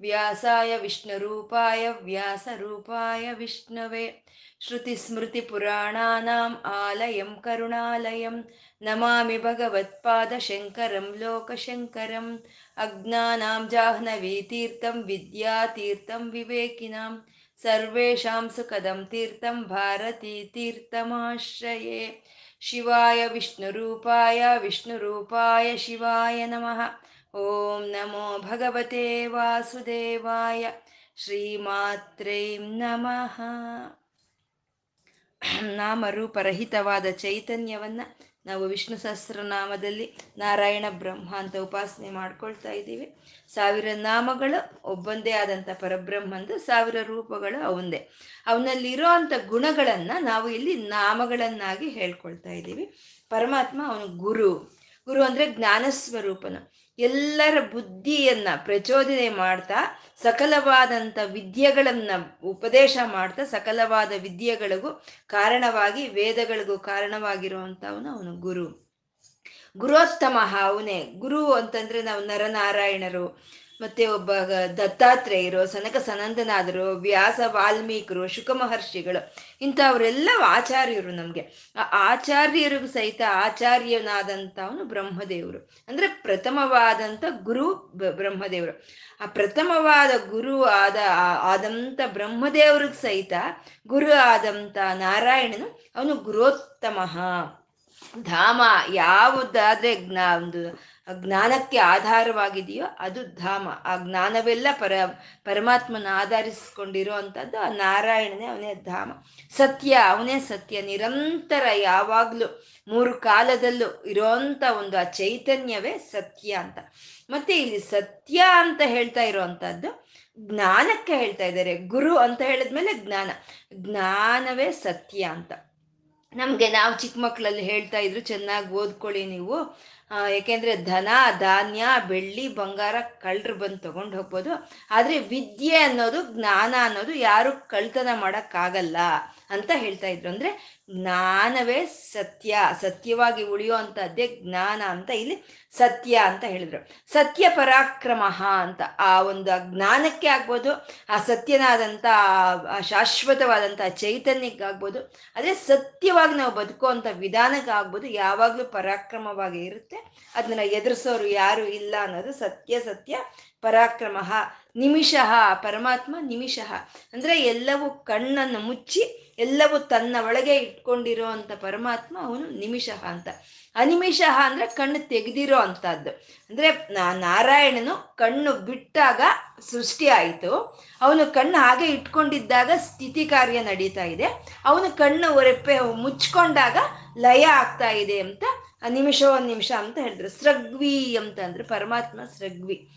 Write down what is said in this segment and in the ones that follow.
ವ್ಯಾಸಾಯ ವಿಷ್ಣುರೂಪಾಯ ವ್ಯಾಸರೂಪಾಯ ವಿಷ್ಣವೇ. ಶ್ರುತಿಸ್ಮೃತಿಪುರಾಣಾನಾम् ಆಲಯಂ ಕರುಣಾಲಯಂ. ನಮಾಮಿ ಭಗವತ್ಪಾದಶಂಕರಂ ಲೋಕಶಂಕರಂ. ಅಜ್ಞಾನಾಂ ಜಾಹ್ನವೀತೀರ್ಥಂ ವಿದ್ಯಾತೀರ್ಥಂ ವಿವೇಕಿನಾಂ. ಸರ್ವೇಷಾಂ ಸುಖದಂ ತೀರ್ಥಂ ಭಾರತೀತೀರ್ಥಮಾಶ್ರಯೇ ಶಿವಾಯ ವಿಷ್ಣುರೂಪಾಯ ವಿಷ್ಣುರೂಪಾಯ ಶಿವಾಯ ನಮಃ. ಓಂ ನಮೋ ಭಗವತೆ ವಾಸುದೇವಾಯ ಶ್ರೀಮಾತ್ರೇ ನಮಃ ನಾಮರೂಪರಹಿತವಾದ ಚೈತನ್ಯವನ್ನ ನಾವು ವಿಷ್ಣು ಸಹಸ್ರನಾಮದಲ್ಲಿ ನಾರಾಯಣ ಬ್ರಹ್ಮ ಅಂತ ಉಪಾಸನೆ ಮಾಡ್ಕೊಳ್ತಾ ಇದ್ದೀವಿ. ಸಾವಿರ ನಾಮಗಳು ಒಬ್ಬಂದೇ ಆದಂಥ ಪರಬ್ರಹ್ಮಂದು ಸಾವಿರ ರೂಪಗಳು ಅವಂದೇ. ಅವನಲ್ಲಿರೋ ಅಂಥ ಗುಣಗಳನ್ನು ನಾವು ಇಲ್ಲಿ ನಾಮಗಳನ್ನಾಗಿ ಹೇಳ್ಕೊಳ್ತಾ ಇದ್ದೀವಿ. ಪರಮಾತ್ಮ ಅವನು ಗುರು. ಗುರು ಅಂದರೆ ಜ್ಞಾನ ಸ್ವರೂಪನು ಎಲ್ಲರ ಬುದ್ಧಿಯನ್ನ ಪ್ರಚೋದನೆ ಮಾಡ್ತಾ ಸಕಲವಾದಂಥ ವಿದ್ಯೆಗಳನ್ನ ಉಪದೇಶ ಮಾಡ್ತಾ, ಸಕಲವಾದ ವಿದ್ಯೆಗಳಿಗೂ ಕಾರಣವಾಗಿ, ವೇದಗಳಿಗೂ ಕಾರಣವಾಗಿರುವಂಥವನು ಅವನು ಗುರು. ಗುರೋತ್ತಮ ಅವನೇ. ಗುರು ಅಂತಂದ್ರೆ ನಾವು ನರನಾರಾಯಣರು ಮತ್ತೆ ಒಬ್ಬ ದತ್ತಾತ್ರೇಯರು, ಸನಕ ಸನಂದನಾದರು, ವ್ಯಾಸ ವಾಲ್ಮೀಕರು, ಶುಕ ಮಹರ್ಷಿಗಳು, ಇಂಥವರೆಲ್ಲ ಆಚಾರ್ಯರು ನಮಗೆ. ಆ ಆಚಾರ್ಯರಿಗೂ ಸಹಿತ ಆಚಾರ್ಯನಾದಂಥವನು ಬ್ರಹ್ಮದೇವರು. ಅಂದ್ರೆ ಪ್ರಥಮವಾದಂಥ ಗುರು ಬ್ರಹ್ಮದೇವರು. ಆ ಪ್ರಥಮವಾದ ಗುರು ಆದ, ಆದಂಥ ಬ್ರಹ್ಮದೇವ್ರಿಗೆ ಸಹಿತ ಗುರು ಆದಂಥ ನಾರಾಯಣನು ಅವನು ಗುರೋತ್ತಮ. ಧಾಮ ಯಾವುದಾದ್ರೆ ಒಂದು ಜ್ಞಾನಕ್ಕೆ ಆಧಾರವಾಗಿದೆಯೋ ಅದು ಧಾಮ. ಆ ಜ್ಞಾನವೆಲ್ಲ ಪರ, ಪರಮಾತ್ಮನ ಆಧರಿಸಿಕೊಂಡಿರೋ ಅಂಥದ್ದು ಆ ನಾರಾಯಣನೇ ಅವನೇ ಧಾಮ. ಸತ್ಯ ಅವನೇ ಸತ್ಯ. ನಿರಂತರ ಯಾವಾಗಲೂ ಮೂರು ಕಾಲದಲ್ಲೂ ಇರೋಂಥ ಒಂದು ಆ ಚೈತನ್ಯವೇ ಸತ್ಯ ಅಂತ. ಮತ್ತೆ ಇಲ್ಲಿ ಸತ್ಯ ಅಂತ ಹೇಳ್ತಾ ಇರೋವಂಥದ್ದು ಜ್ಞಾನಕ್ಕೆ ಹೇಳ್ತಾ ಇದ್ದಾರೆ. ಗುರು ಅಂತ ಹೇಳಿದ್ಮೇಲೆ ಜ್ಞಾನ. ಜ್ಞಾನವೇ ಸತ್ಯ ಅಂತ. ನಮಗೆ ನಾವು ಚಿಕ್ಕ ಮಕ್ಕಳಲ್ಲಿ ಹೇಳ್ತಾ ಇದ್ರು, ಚೆನ್ನಾಗಿ ಓದ್ಕೊಳ್ಳಿ ನೀವು. ಯಾಕೆಂದ್ರೆ ಧನ, ಧಾನ್ಯ, ಬೆಳ್ಳಿ, ಬಂಗಾರ, ಕಳ್ಳರು ಬಂದು ತಗೊಂಡು ಹೋಗ್ಬೋದು. ಆದರೆ ವಿದ್ಯೆ ಅನ್ನೋದು, ಜ್ಞಾನ ಅನ್ನೋದು ಯಾರು ಕಳ್ತನ ಮಾಡೋಕ್ಕಾಗಲ್ಲ ಅಂತ ಹೇಳ್ತಾ ಇದ್ರು. ಅಂದ್ರೆ ಜ್ಞಾನವೇ ಸತ್ಯ, ಸತ್ಯವಾಗಿ ಉಳಿಯೋ ಅಂಥದ್ದೇ ಜ್ಞಾನ ಅಂತ ಇಲ್ಲಿ ಸತ್ಯ ಅಂತ ಹೇಳಿದ್ರು. ಸತ್ಯ ಪರಾಕ್ರಮ ಅಂತ ಆ ಒಂದು ಜ್ಞಾನಕ್ಕೆ ಆಗ್ಬೋದು, ಆ ಸತ್ಯನಾದಂಥ ಶಾಶ್ವತವಾದಂಥ ಚೈತನ್ಯಕ್ಕಾಗ್ಬೋದು ಅದೇ ಸತ್ಯವಾಗಿ ನಾವು ಬದುಕುವಂಥ ವಿಧಾನಕ್ಕೆ ಆಗ್ಬೋದು, ಯಾವಾಗಲೂ ಪರಾಕ್ರಮವಾಗಿ ಇರುತ್ತೆ. ಅದನ್ನ ಎದುರಿಸೋರು ಯಾರು ಇಲ್ಲ ಅನ್ನೋದು ಸತ್ಯ ಸತ್ಯ ಪರಾಕ್ರಮ. ನಿಮಿಷ ಪರಮಾತ್ಮ ನಿಮಿಷ. ಅಂದ್ರೆ ಎಲ್ಲವೂ ಕಣ್ಣನ್ನು ಮುಚ್ಚಿ, ಎಲ್ಲವೂ ತನ್ನ ಒಳಗೆ ಇಟ್ಕೊಂಡಿರೋ ಅಂತ ಪರಮಾತ್ಮ ಅವನು ನಿಮಿಷ ಅಂತ. ಅನಿಮಿಷ ಅಂದ್ರೆ ಕಣ್ಣು ತೆಗೆದಿರೋ ಅಂತದ್ದು ಅಂದ್ರೆ ನಾರಾಯಣನು ಕಣ್ಣು ಬಿಟ್ಟಾಗ ಸೃಷ್ಟಿ ಆಯಿತು. ಅವನು ಕಣ್ಣು ಹಾಗೆ ಇಟ್ಕೊಂಡಿದ್ದಾಗ ಸ್ಥಿತಿ ಕಾರ್ಯ ನಡೀತಾ ಇದೆ. ಅವನು ಕಣ್ಣು ರೆಪ್ಪೆ ಮುಚ್ಕೊಂಡಾಗ ಲಯ ಆಗ್ತಾ ಇದೆ ಅಂತ ನಿಮಿಷ ಒಂದು ನಿಮಿಷ ಅಂತ ಹೇಳಿದ್ರು. ಸೃಗ್ವಿ ಅಂತ ಅಂದ್ರೆ ಪರಮಾತ್ಮ ಸ್ರಗ್ವಿ.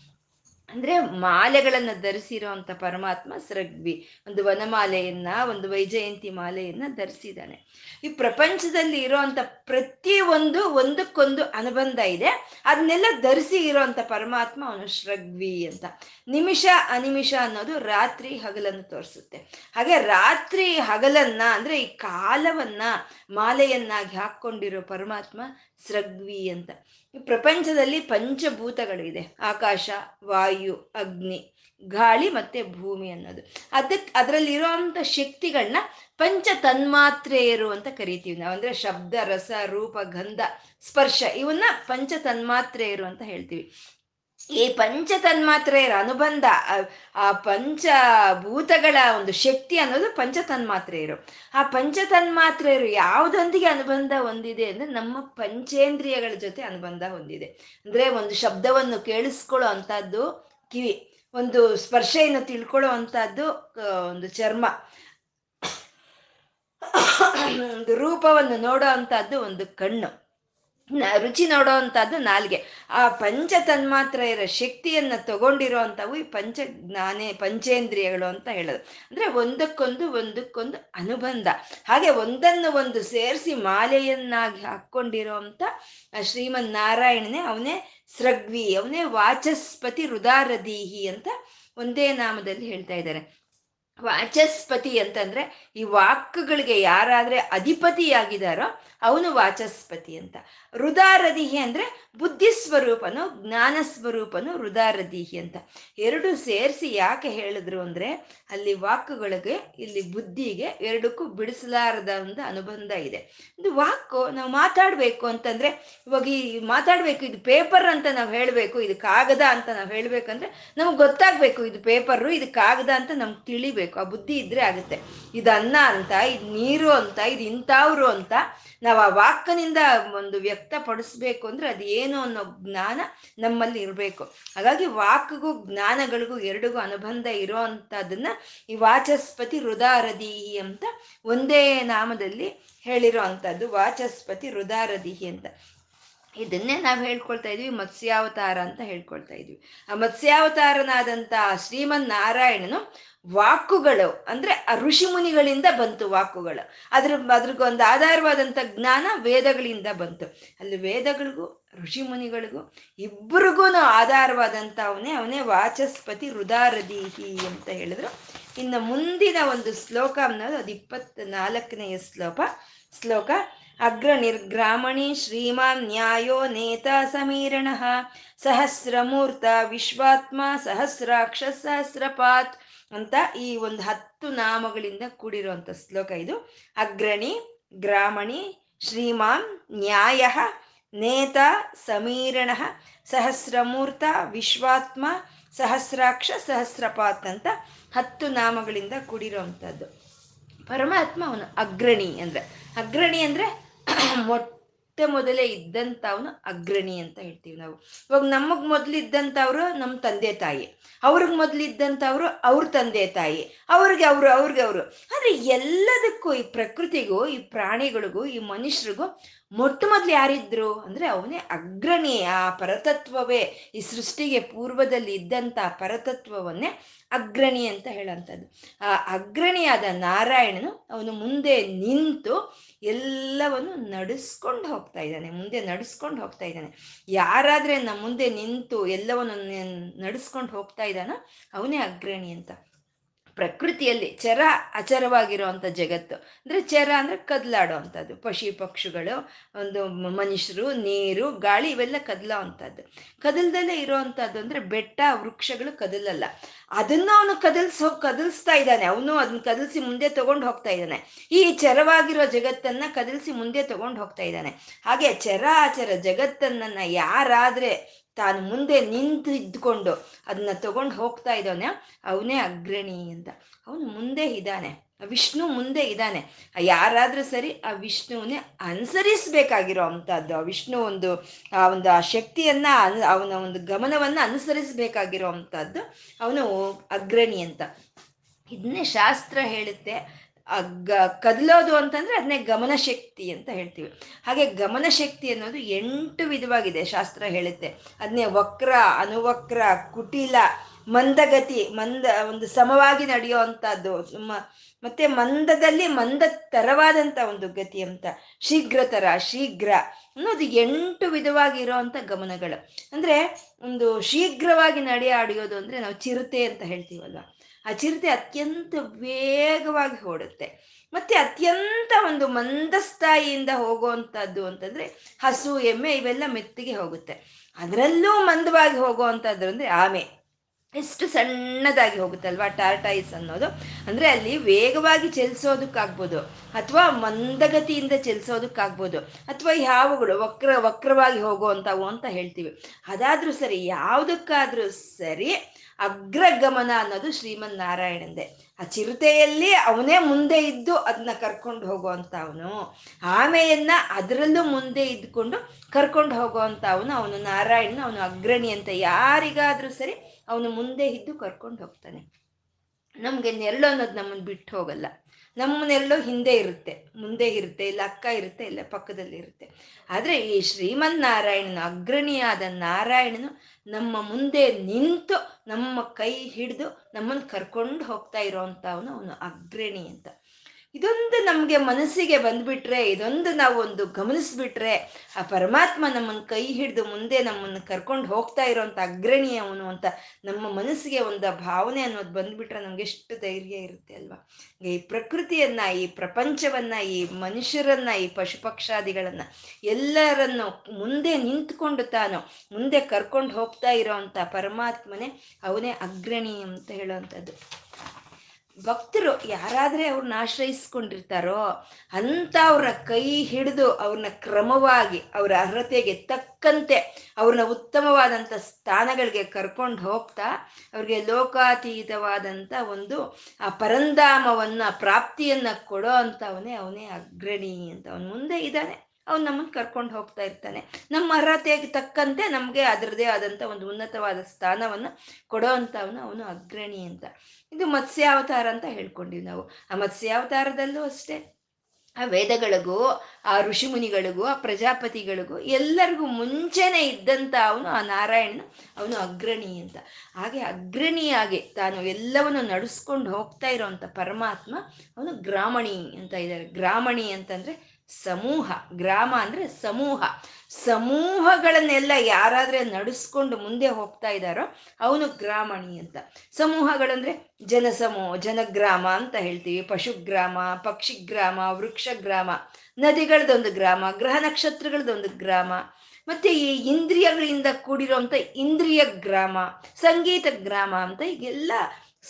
ಅಂದ್ರೆ ಮಾಲೆಗಳನ್ನ ಧರಿಸಿರುವಂತ ಪರಮಾತ್ಮ ಸೃಗ್ವಿ, ಒಂದು ವನಮಾಲೆಯನ್ನ, ಒಂದು ವೈಜಯಂತಿ ಮಾಲೆಯನ್ನ ಧರಿಸಿದ್ದಾನೆ. ಈ ಪ್ರಪಂಚದಲ್ಲಿ ಇರುವಂತ ಪ್ರತಿ ಒಂದು ಒಂದಕ್ಕೊಂದು ಅನುಬಂಧ ಇದೆ. ಅದನ್ನೆಲ್ಲ ಧರಿಸಿ ಇರುವಂತ ಪರಮಾತ್ಮ ಅವನು ಶ್ರಗ್ವಿ ಅಂತ. ನಿಮಿಷ ಅನಿಮಿಷ ಅನ್ನೋದು ರಾತ್ರಿ ಹಗಲನ್ನು ತೋರಿಸುತ್ತೆ. ಹಾಗೆ ರಾತ್ರಿ ಹಗಲನ್ನ ಅಂದ್ರೆ ಈ ಕಾಲವನ್ನ ಮಾಲೆಯನ್ನಾಗಿ ಹಾಕೊಂಡಿರೋ ಪರಮಾತ್ಮ ಸ್ರಗ್ವಿ ಅಂತ. ಈ ಪ್ರಪಂಚದಲ್ಲಿ ಪಂಚಭೂತಗಳಿದೆ. ಆಕಾಶ, ವಾಯು, ಅಗ್ನಿ, ಗಾಳಿ ಮತ್ತೆ ಭೂಮಿ ಅನ್ನೋದು. ಅದಕ್ಕೆ ಅದರಲ್ಲಿರುವಂಥ ಶಕ್ತಿಗಳನ್ನ ಪಂಚ ತನ್ಮಾತ್ರೆಯರು ಅಂತ ಕರಿತೀವಿ ನಾವು. ಅಂದರೆ ಶಬ್ದ, ರಸ, ರೂಪ, ಗಂಧ, ಸ್ಪರ್ಶ ಇವನ್ನ ಪಂಚ ತನ್ಮಾತ್ರೆಯರು ಅಂತ ಹೇಳ್ತೀವಿ. ಈ ಪಂಚ ತನ್ಮಾತ್ರೆಯರ ಅನುಬಂಧ, ಆ ಪಂಚಭೂತಗಳ ಒಂದು ಶಕ್ತಿ ಅನ್ನೋದು ಪಂಚ ತನ್ಮಾತ್ರೆಯರು ಆ ಪಂಚ ತನ್ಮಾತ್ರೆಯರು ಯಾವುದೊಂದಿಗೆ ಅನುಬಂಧ ಹೊಂದಿದೆ ಅಂದ್ರೆ ನಮ್ಮ ಪಂಚೇಂದ್ರಿಯಗಳ ಜೊತೆ ಅನುಬಂಧ ಹೊಂದಿದೆ. ಅಂದ್ರೆ ಒಂದು ಶಬ್ದವನ್ನು ಕೇಳಿಸ್ಕೊಳ್ಳೋ ಅಂಥದ್ದು ಕಿವಿ, ಒಂದು ಸ್ಪರ್ಶೆಯನ್ನು ತಿಳ್ಕೊಳ್ಳೋ ಅಂಥದ್ದು ಒಂದು ಚರ್ಮ, ಒಂದು ರೂಪವನ್ನು ನೋಡೋ ಅಂತದ್ದು ಒಂದು ಕಣ್ಣು. ರುಚಿ ನೋಡೋ ಅಂಥದ್ದು ನಾಲ್ಗೆ. ಆ ಪಂಚ ತನ್ಮಾತ್ರೆಯರ ಶಕ್ತಿಯನ್ನು ತಗೊಂಡಿರೋ ಅಂಥವು ಈ ಪಂಚ ಜ್ಞಾನೇ ಪಂಚೇಂದ್ರಿಯಗಳು ಅಂತ ಹೇಳೋದು. ಅಂದರೆ ಒಂದಕ್ಕೊಂದು ಒಂದಕ್ಕೊಂದು ಅನುಬಂಧ. ಹಾಗೆ ಒಂದನ್ನು ಒಂದು ಸೇರಿಸಿ ಮಾಲೆಯನ್ನಾಗಿ ಹಾಕ್ಕೊಂಡಿರೋ ಶ್ರೀಮನ್ ನಾರಾಯಣನೇ ಅವನೇ ಸೃಗ್ವಿ ಅವನೇ ವಾಚಸ್ಪತಿ ರುದಾರದೀಹಿ ಅಂತ ಒಂದೇ ನಾಮದಲ್ಲಿ ಹೇಳ್ತಾ ಇದ್ದಾರೆ. ವಾಚಸ್ಪತಿ ಅಂತಂದ್ರೆ ಈ ವಾಕ್ಗಳಿಗೆ ಯಾರಾದ್ರೆ ಅಧಿಪತಿಯಾಗಿದಾರೋ ಅವನು ವಾಚಸ್ಪತಿ ಅಂತ. ರುದಾರದಿಹಿ ಅಂದ್ರೆ ಬುದ್ಧಿ ಸ್ವರೂಪನು ಜ್ಞಾನ ಸ್ವರೂಪನು ರುದಾರದಿಹಿ ಅಂತ. ಎರಡು ಸೇರಿಸಿ ಯಾಕೆ ಹೇಳಿದ್ರು ಅಂದ್ರೆ, ಅಲ್ಲಿ ವಾಕ್ಗಳಿಗೆ, ಇಲ್ಲಿ ಬುದ್ಧಿಗೆ ಎರಡಕ್ಕೂ ಬಿಡಿಸಲಾರದ ಒಂದು ಅನುಬಂಧ ಇದೆ. ಇದು ವಾಕು ನಾವು ಮಾತಾಡ್ಬೇಕು ಅಂತಂದ್ರೆ, ಇವಾಗ ಈ ಮಾತಾಡ್ಬೇಕು, ಇದು ಪೇಪರ್ ಅಂತ ನಾವು ಹೇಳಬೇಕು, ಇದು ಕಾಗದ ಅಂತ ನಾವು ಹೇಳ್ಬೇಕಂದ್ರೆ ನಮ್ಗೆ ಗೊತ್ತಾಗ್ಬೇಕು ಇದು ಪೇಪರು ಇದು ಕಾಗದ ಅಂತ ನಮ್ಗೆ ತಿಳಿಬೇಕು. ಆ ಬುದ್ಧಿ ಇದ್ರೆ ಆಗುತ್ತೆ. ಇದು ಅನ್ನ ಅಂತ, ಇದು ನೀರು ಅಂತ, ಇದು ಇಂಥವ್ರು ಅಂತ, ನಾವು ಆ ವಾಕ್ನಿಂದ ಒಂದು ವ್ಯಕ್ತಪಡಿಸ್ಬೇಕು ಅಂದ್ರೆ ಅದು ಏನು ಅನ್ನೋ ಜ್ಞಾನ ನಮ್ಮಲ್ಲಿ ಇರಬೇಕು. ಹಾಗಾಗಿ ವಾಕ್ಗೂ ಜ್ಞಾನಗಳಿಗೂ ಎರಡಿಗೂ ಅನುಬಂಧ ಇರೋ ಅಂಥದ್ದನ್ನ ಈ ವಾಚಸ್ಪತಿ ಹೃದಾರದೀಹಿ ಅಂತ ಒಂದೇ ನಾಮದಲ್ಲಿ ಹೇಳಿರೋ ಅಂಥದ್ದು ವಾಚಸ್ಪತಿ ಹೃದಾರದೀಹಿ ಅಂತ. ಇದನ್ನೇ ನಾವು ಹೇಳ್ಕೊಳ್ತಾ ಇದ್ವಿ, ಮತ್ಸ್ಯಾವತಾರ ಅಂತ ಹೇಳ್ಕೊಳ್ತಾ ಇದ್ವಿ. ಆ ಮತ್ಸ್ಯಾವತಾರನಾದಂಥ ಶ್ರೀಮನ್ ನಾರಾಯಣನು ವಾಕುಗಳು ಅಂದ್ರೆ ಋಷಿ ಮುನಿಗಳಿಂದ ಬಂತು ವಾಕುಗಳು. ಅದ್ರ ಅದ್ರಗೊಂದು ಆಧಾರವಾದಂಥ ಜ್ಞಾನ ವೇದಗಳಿಂದ ಬಂತು. ಅಲ್ಲಿ ವೇದಗಳಿಗೂ ಋಷಿ ಮುನಿಗಳಿಗೂ ಇಬ್ಬರಿಗೂ ಆಧಾರವಾದಂಥ ಅವನೇ ಅವನೇ ವಾಚಸ್ಪತಿ ಹೃದಾರದೀಹಿ ಅಂತ ಹೇಳಿದ್ರು. ಇನ್ನು ಮುಂದಿನ ಒಂದು ಶ್ಲೋಕ ಅನ್ನೋದು ಅದು ಇಪ್ಪತ್ತ ನಾಲ್ಕನೆಯ ಶ್ಲೋಕ. ಶ್ಲೋಕ, ಅಗ್ರ ನಿರ್ಗ್ರಾಮಣಿ ಶ್ರೀಮಾನ್ ನ್ಯಾಯೋ ನೇತ ಸಮೀರಣ ಸಹಸ್ರಮೂರ್ತ ವಿಶ್ವಾತ್ಮ ಸಹಸ್ರಾಕ್ಷ ಸಹಸ್ರಪಾತ್ ಅಂತ ಈ ಒಂದು ಹತ್ತು ನಾಮಗಳಿಂದ ಕೂಡಿರುವಂಥ ಶ್ಲೋಕ ಇದು. ಅಗ್ರಣಿ, ಗ್ರಾಮಣಿ, ಶ್ರೀಮಾನ್, ನ್ಯಾಯ, ನೇತ, ಸಮೀರಣ, ಸಹಸ್ರಮೂರ್ತ, ವಿಶ್ವಾತ್ಮ, ಸಹಸ್ರಾಕ್ಷ, ಸಹಸ್ರಪಾತ್ ಅಂತ ಹತ್ತು ನಾಮಗಳಿಂದ ಕೂಡಿರುವಂಥದ್ದು ಪರಮಾತ್ಮ ಅವನು ಅಗ್ರಣಿ ಅಂದ್ರೆ. ಅಗ್ರಣಿ ಅಂದ್ರೆ ಮೊಟ್ಟ ಮೊದಲೇ ಇದ್ದಂಥವನು ಅಗ್ರಣಿ ಅಂತ ಹೇಳ್ತೀವಿ ನಾವು. ಇವಾಗ ನಮಗ್ ಮೊದಲಿದ್ದಂಥವ್ರು ನಮ್ಮ ತಂದೆ ತಾಯಿ. ಅವ್ರಿಗೆ ಮೊದಲಿದ್ದಂಥವ್ರು ಅವ್ರ ತಂದೆ ತಾಯಿ. ಅವ್ರಿಗೆ ಅವರು ಅವ್ರಿಗೆ ಅವರು. ಆದರೆ ಎಲ್ಲದಕ್ಕೂ ಈ ಪ್ರಕೃತಿಗೂ, ಈ ಪ್ರಾಣಿಗಳಿಗೂ, ಈ ಮನುಷ್ಯರಿಗೂ ಮೊಟ್ಟ ಮೊದಲು ಯಾರಿದ್ರು ಅಂದ್ರೆ ಅವನೇ ಅಗ್ರಣಿ. ಆ ಪರತತ್ವವೇ ಈ ಸೃಷ್ಟಿಗೆ ಪೂರ್ವದಲ್ಲಿ ಇದ್ದಂಥ ಪರತತ್ವವನ್ನೇ ಅಗ್ರಣಿ ಅಂತ ಹೇಳೋಂಥದ್ದು. ಆ ಅಗ್ರಣಿಯಾದ ನಾರಾಯಣನು ಅವನು ಮುಂದೆ ನಿಂತು ಎಲ್ಲವನ್ನು ನಡೆಸ್ಕೊಂಡು ಹೋಗ್ತಾ ಇದ್ದಾನೆ, ಮುಂದೆ ನಡೆಸ್ಕೊಂಡು ಹೋಗ್ತಾ ಇದ್ದಾನೆ. ಯಾರಾದ್ರೆ ನಮ್ಮ ಮುಂದೆ ನಿಂತು ಎಲ್ಲವನ್ನು ನಡೆಸ್ಕೊಂಡು ಹೋಗ್ತಾ ಇದ್ದಾನೋ ಅವನೇ ಅಗ್ರಣಿ ಅಂತ. ಪ್ರಕೃತಿಯಲ್ಲಿ ಚರ ಅಚರವಾಗಿರುವಂಥ ಜಗತ್ತು. ಅಂದರೆ ಚರ ಅಂದರೆ ಕದಲಾಡೋ ಅಂಥದ್ದು ಪಶು ಪಕ್ಷಿಗಳು, ಒಂದು ಮನುಷ್ಯರು, ನೀರು, ಗಾಳಿ ಇವೆಲ್ಲ ಕದಲೋ ಅಂಥದ್ದು ಕದಲ್ದಲ್ಲೇ ಇರೋವಂಥದ್ದು ಅಂದರೆ ಬೆಟ್ಟ, ವೃಕ್ಷಗಳು ಕದಲಲ್ಲ. ಅದನ್ನು ಅವನು ಕದಲ್ಸೋ, ಕದಲ್ಸ್ತಾ ಇದ್ದಾನೆ. ಅವನು ಅದನ್ನ ಕದಲ್ಸಿ ಮುಂದೆ ತಗೊಂಡು ಹೋಗ್ತಾ ಇದ್ದಾನೆ. ಈ ಚರವಾಗಿರೋ ಜಗತ್ತನ್ನ ಕದಲ್ಸಿ ಮುಂದೆ ತಗೊಂಡು ಹೋಗ್ತಾ ಇದ್ದಾನೆ. ಹಾಗೆ ಚರ ಆಚರ ಜಗತ್ತನ್ನ ಯಾರಾದ್ರೆ ತಾನು ಮುಂದೆ ನಿಂತು ಇದ್ದುಕೊಂಡು ಅದನ್ನ ತಗೊಂಡು ಹೋಗ್ತಾ ಇದ್ದಾನೆ. ಅವನೇ ಅಗ್ರಣಿ ಅಂತ. ಅವನು ಮುಂದೆ ಇದ್ದಾನೆ. ವಿಷ್ಣು ಮುಂದೆ ಇದ್ದಾನೆ. ಯಾರಾದ್ರೂ ಸರಿ ಆ ವಿಷ್ಣುವನ್ನೇ ಅನುಸರಿಸ್ಬೇಕಾಗಿರೋ ಅಂಥದ್ದು. ಆ ವಿಷ್ಣು ಒಂದು, ಆ ಒಂದು, ಆ ಶಕ್ತಿಯನ್ನ ಅವನ ಒಂದು ಗಮನವನ್ನ ಅನುಸರಿಸ್ಬೇಕಾಗಿರೋ ಅಂಥದ್ದು. ಅವನು ಅಗ್ರಣಿ ಅಂತ. ಇದನ್ನೇ ಶಾಸ್ತ್ರ ಹೇಳುತ್ತೆ. ಗ, ಕದಲೋದು ಅಂತಂದ್ರೆ ಅದನ್ನೇ ಗಮನಶಕ್ತಿ ಅಂತ ಹೇಳ್ತೀವಿ. ಹಾಗೆ ಗಮನಶಕ್ತಿ ಅನ್ನೋದು ಎಂಟು ವಿಧವಾಗಿದೆ ಶಾಸ್ತ್ರ ಹೇಳುತ್ತೆ. ಅದನ್ನೇ ವಕ್ರ, ಅನುವಕ್ರ, ಕುಟಿಲ, ಮಂದಗತಿ, ಮಂದ, ಒಂದು ಸಮವಾಗಿ ನಡೆಯುವಂಥದ್ದು ಮತ್ತೆ ಮಂದದಲ್ಲಿ ಮಂದ ತರವಾದಂಥ ಒಂದು ಗತಿ ಅಂತ. ಶೀಘ್ರತರ, ಶೀಘ್ರ ಅನ್ನೋದು ಎಂಟು ವಿಧವಾಗಿ ಇರೋವಂಥ ಗಮನಗಳು. ಅಂದ್ರೆ ಒಂದು ಶೀಘ್ರವಾಗಿ ನಡೆಯಾಡಿಯೋದು ಅಂದ್ರೆ ನಾವು ಚಿರತೆ ಅಂತ ಹೇಳ್ತೀವಲ್ವ? ಆ ಚಿರತೆ ಅತ್ಯಂತ ವೇಗವಾಗಿ ಓಡುತ್ತೆ. ಮತ್ತೆ ಅತ್ಯಂತ ಒಂದು ಮಂದಸ್ಥಾಯಿಯಿಂದ ಹೋಗುವಂಥದ್ದು ಅಂತಂದ್ರೆ ಹಸು, ಎಮ್ಮೆ ಇವೆಲ್ಲ ಮೆತ್ತಿಗೆ ಹೋಗುತ್ತೆ. ಅದರಲ್ಲೂ ಮಂದವಾಗಿ ಹೋಗುವಂಥದ್ದು ಅಂದ್ರೆ ಆಮೆ. ಎಷ್ಟು ಸಣ್ಣದಾಗಿ ಹೋಗುತ್ತಲ್ವಾ ಟಾರ್ಟೈಸ್ ಅನ್ನೋದು. ಅಂದ್ರೆ ಅಲ್ಲಿ ವೇಗವಾಗಿ ಚಲಿಸೋದಕ್ಕಾಗ್ಬೋದು, ಅಥವಾ ಮಂದಗತಿಯಿಂದ ಚಲಿಸೋದಕ್ಕಾಗ್ಬೋದು, ಅಥವಾ ಯಾವಗಳು ವಕ್ರ, ವಕ್ರವಾಗಿ ಹೋಗುವಂಥವು ಅಂತ ಹೇಳ್ತೀವಿ. ಅದಾದ್ರೂ ಸರಿ, ಯಾವುದಕ್ಕಾದ್ರೂ ಸರಿ ಅಗ್ರಗಮನ ಅನ್ನೋದು ಶ್ರೀಮನ್ ನಾರಾಯಣಂದೆ ಆ ಚಿರತೆಯಲ್ಲಿ ಅವನೇ ಮುಂದೆ ಇದ್ದು ಅದನ್ನ ಕರ್ಕೊಂಡು ಹೋಗುವಂತ ಅವನು ಆಮೆಯನ್ನ ಅದರಲ್ಲೂ ಮುಂದೆ ಇದ್ಕೊಂಡು ಕರ್ಕೊಂಡು ಹೋಗುವಂತ ಅವನು. ಅವನು ನಾರಾಯಣನ ಅವನು ಅಗ್ರಣಿ ಅಂತ ಯಾರಿಗಾದ್ರೂ ಸರಿ ಅವನು ಮುಂದೆ ಇದ್ದು ಕರ್ಕೊಂಡು ಹೋಗ್ತಾನೆ. ನಮ್ಗೆ ನೆರಳು ಅನ್ನೋದು ನಮ್ಮನ್ನು ಬಿಟ್ಟು ಹೋಗಲ್ಲ. ನಮ್ಮನೆಲ್ಲೋ ಹಿಂದೆ ಇರುತ್ತೆ. ಮುಂದೆ ಇರುತ್ತೆ, ಇಲ್ಲ ಅಕ್ಕ ಇರುತ್ತೆ, ಇಲ್ಲ ಪಕ್ಕದಲ್ಲಿ ಇರುತ್ತೆ ಆದರೆ ಈ ಶ್ರೀಮನ್ ನಾರಾಯಣನ ಅಗ್ರಣಿಯಾದ ನಾರಾಯಣನು ನಮ್ಮ ಮುಂದೆ ನಿಂತು ನಮ್ಮ ಕೈ ಹಿಡಿದು ನಮ್ಮನ್ನು ಕರ್ಕೊಂಡು ಹೋಗ್ತಾ ಇರೋವಂಥವನು ಅವನು ಅಗ್ರಣಿ ಅಂತ. ಇದೊಂದು ನಮಗೆ ಮನಸ್ಸಿಗೆ ಬಂದ್ಬಿಟ್ರೆ, ಇದೊಂದು ನಾವು ಒಂದು ಗಮನಿಸ್ಬಿಟ್ರೆ, ಆ ಪರಮಾತ್ಮ ನಮ್ಮನ್ನು ಕೈ ಹಿಡಿದು ಮುಂದೆ ನಮ್ಮನ್ನು ಕರ್ಕೊಂಡು ಹೋಗ್ತಾ ಇರೋಂಥ ಅಗ್ರಣಿ ಅವನು ಅಂತ ನಮ್ಮ ಮನಸ್ಸಿಗೆ ಒಂದು ಭಾವನೆ ಅನ್ನೋದು ಬಂದ್ಬಿಟ್ರೆ ನಮ್ಗೆ ಎಷ್ಟು ಧೈರ್ಯ ಇರುತ್ತೆ ಅಲ್ವಾ? ಈ ಪ್ರಕೃತಿಯನ್ನ, ಈ ಪ್ರಪಂಚವನ್ನ, ಈ ಮನುಷ್ಯರನ್ನ, ಈ ಪಶು ಪಕ್ಷಾದಿಗಳನ್ನ ಎಲ್ಲರನ್ನು ಮುಂದೆ ನಿಂತ್ಕೊಂಡು ತಾನು, ಮುಂದೆ ಕರ್ಕೊಂಡು ಹೋಗ್ತಾ ಇರೋವಂಥ ಪರಮಾತ್ಮನೇ ಅವನೇ ಅಗ್ರಣಿ ಅಂತ ಹೇಳುವಂಥದ್ದು ಭಕ್ತರು ಯಾರಾದ್ರೆ ಅವ್ರನ್ನ ಆಶ್ರಯಿಸ್ಕೊಂಡಿರ್ತಾರೋ ಅಂತ ಅವ್ರ ಕೈ ಹಿಡಿದು ಅವ್ರನ್ನ ಕ್ರಮವಾಗಿ ಅವರ ಅರ್ಹತೆಗೆ ತಕ್ಕಂತೆ ಅವ್ರನ್ನ ಉತ್ತಮವಾದಂಥ ಸ್ಥಾನಗಳಿಗೆ ಕರ್ಕೊಂಡು ಹೋಗ್ತಾ ಅವ್ರಿಗೆ ಲೋಕಾತೀತವಾದಂಥ ಒಂದು ಆ ಪರಂಧಾಮವನ್ನ, ಪ್ರಾಪ್ತಿಯನ್ನ ಕೊಡೋ ಅಂಥವನೇ ಅವನೇ ಅಗ್ರಣಿ ಅಂತ ಅವನು ಮುಂದೆ ಇದ್ದಾನೆ. ಅವ್ನು ನಮ್ಮನ್ನು ಕರ್ಕೊಂಡು ಹೋಗ್ತಾ ಇರ್ತಾನೆ. ನಮ್ಮ ಅರ್ಹತೆಗೆ ತಕ್ಕಂತೆ ನಮಗೆ ಅದರದೇ ಆದಂಥ ಒಂದು ಉನ್ನತವಾದ ಸ್ಥಾನವನ್ನು ಕೊಡೋ ಅಂಥವನು ಅವನು ಅಗ್ರಣಿ ಅಂತ. ಇದು ಮತ್ಸ್ಯಾವತಾರ ಅಂತ ಹೇಳ್ಕೊಂಡಿವಿ ನಾವು. ಆ ಮತ್ಸ್ಯಾವತಾರದಲ್ಲೂ ಅಷ್ಟೇ. ಆ ವೇದಗಳಿಗೂ, ಆ ಋಷಿಮುನಿಗಳಿಗೂ, ಆ ಪ್ರಜಾಪತಿಗಳಿಗೂ ಎಲ್ಲರಿಗೂ ಮುಂಚೆನೆ ಇದ್ದಂಥ ಅವನು ಆ ನಾರಾಯಣನ ಅವನು ಅಗ್ರಣಿ ಅಂತ. ಹಾಗೆ ಅಗ್ರಣಿಯಾಗಿ ತಾನು ಎಲ್ಲವನ್ನು ನಡೆಸ್ಕೊಂಡು ಹೋಗ್ತಾ ಇರೋವಂಥ ಪರಮಾತ್ಮ ಅವನು ಗ್ರಾಮಣಿ ಅಂತ ಇದ್ದಾರೆ ಗ್ರಾಮಣಿ ಅಂತಂದ್ರೆ ಸಮೂಹ, ಗ್ರಾಮ ಅಂದ್ರೆ ಸಮೂಹ. ಸಮೂಹಗಳನ್ನೆಲ್ಲ ಯಾರಾದ್ರೆ ನಡೆಸ್ಕೊಂಡು ಮುಂದೆ ಹೋಗ್ತಾ ಇದ್ದಾರೋ ಅವನು ಗ್ರಾಮಣಿ ಅಂತ. ಸಮೂಹಗಳಂದ್ರೆ ಜನಸಮೂಹ ಜನಗ್ರಾಮ ಅಂತ ಹೇಳ್ತೀವಿ. ಪಶುಗ್ರಾಮ, ಪಕ್ಷಿಗ್ರಾಮ, ವೃಕ್ಷಗ್ರಾಮ, ನದಿಗಳದೊಂದು ಗ್ರಾಮ, ಗ್ರಹ ನಕ್ಷತ್ರಗಳದೊಂದು ಗ್ರಾಮ. ಮತ್ತೆ ಈ ಇಂದ್ರಿಯಗಳಿಂದ ಕೂಡಿರುವಂತ ಇಂದ್ರಿಯ ಗ್ರಾಮ, ಸಂಗೀತ ಗ್ರಾಮ ಅಂತ ಈಗೆಲ್ಲ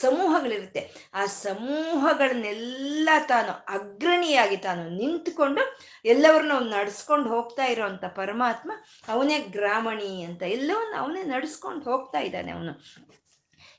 ಸಮೂಹಗಳಿರುತ್ತೆ. ಆ ಸಮೂಹಗಳನ್ನೆಲ್ಲ ತಾನು ಅಗ್ರಣಿಯಾಗಿ ತಾನು ನಿಂತ್ಕೊಂಡು ಎಲ್ಲವರನ್ನ ಅವ್ನು ನಡ್ಸ್ಕೊಂಡು ಹೋಗ್ತಾ ಇರೋವಂಥ ಪರಮಾತ್ಮ ಅವನೇ ಗ್ರಾಮಣಿ ಅಂತ ಎಲ್ಲವನ್ನು ಅವನೇ ನಡ್ಸ್ಕೊಂಡು ಹೋಗ್ತಾ ಇದ್ದಾನೆ ಅವನು.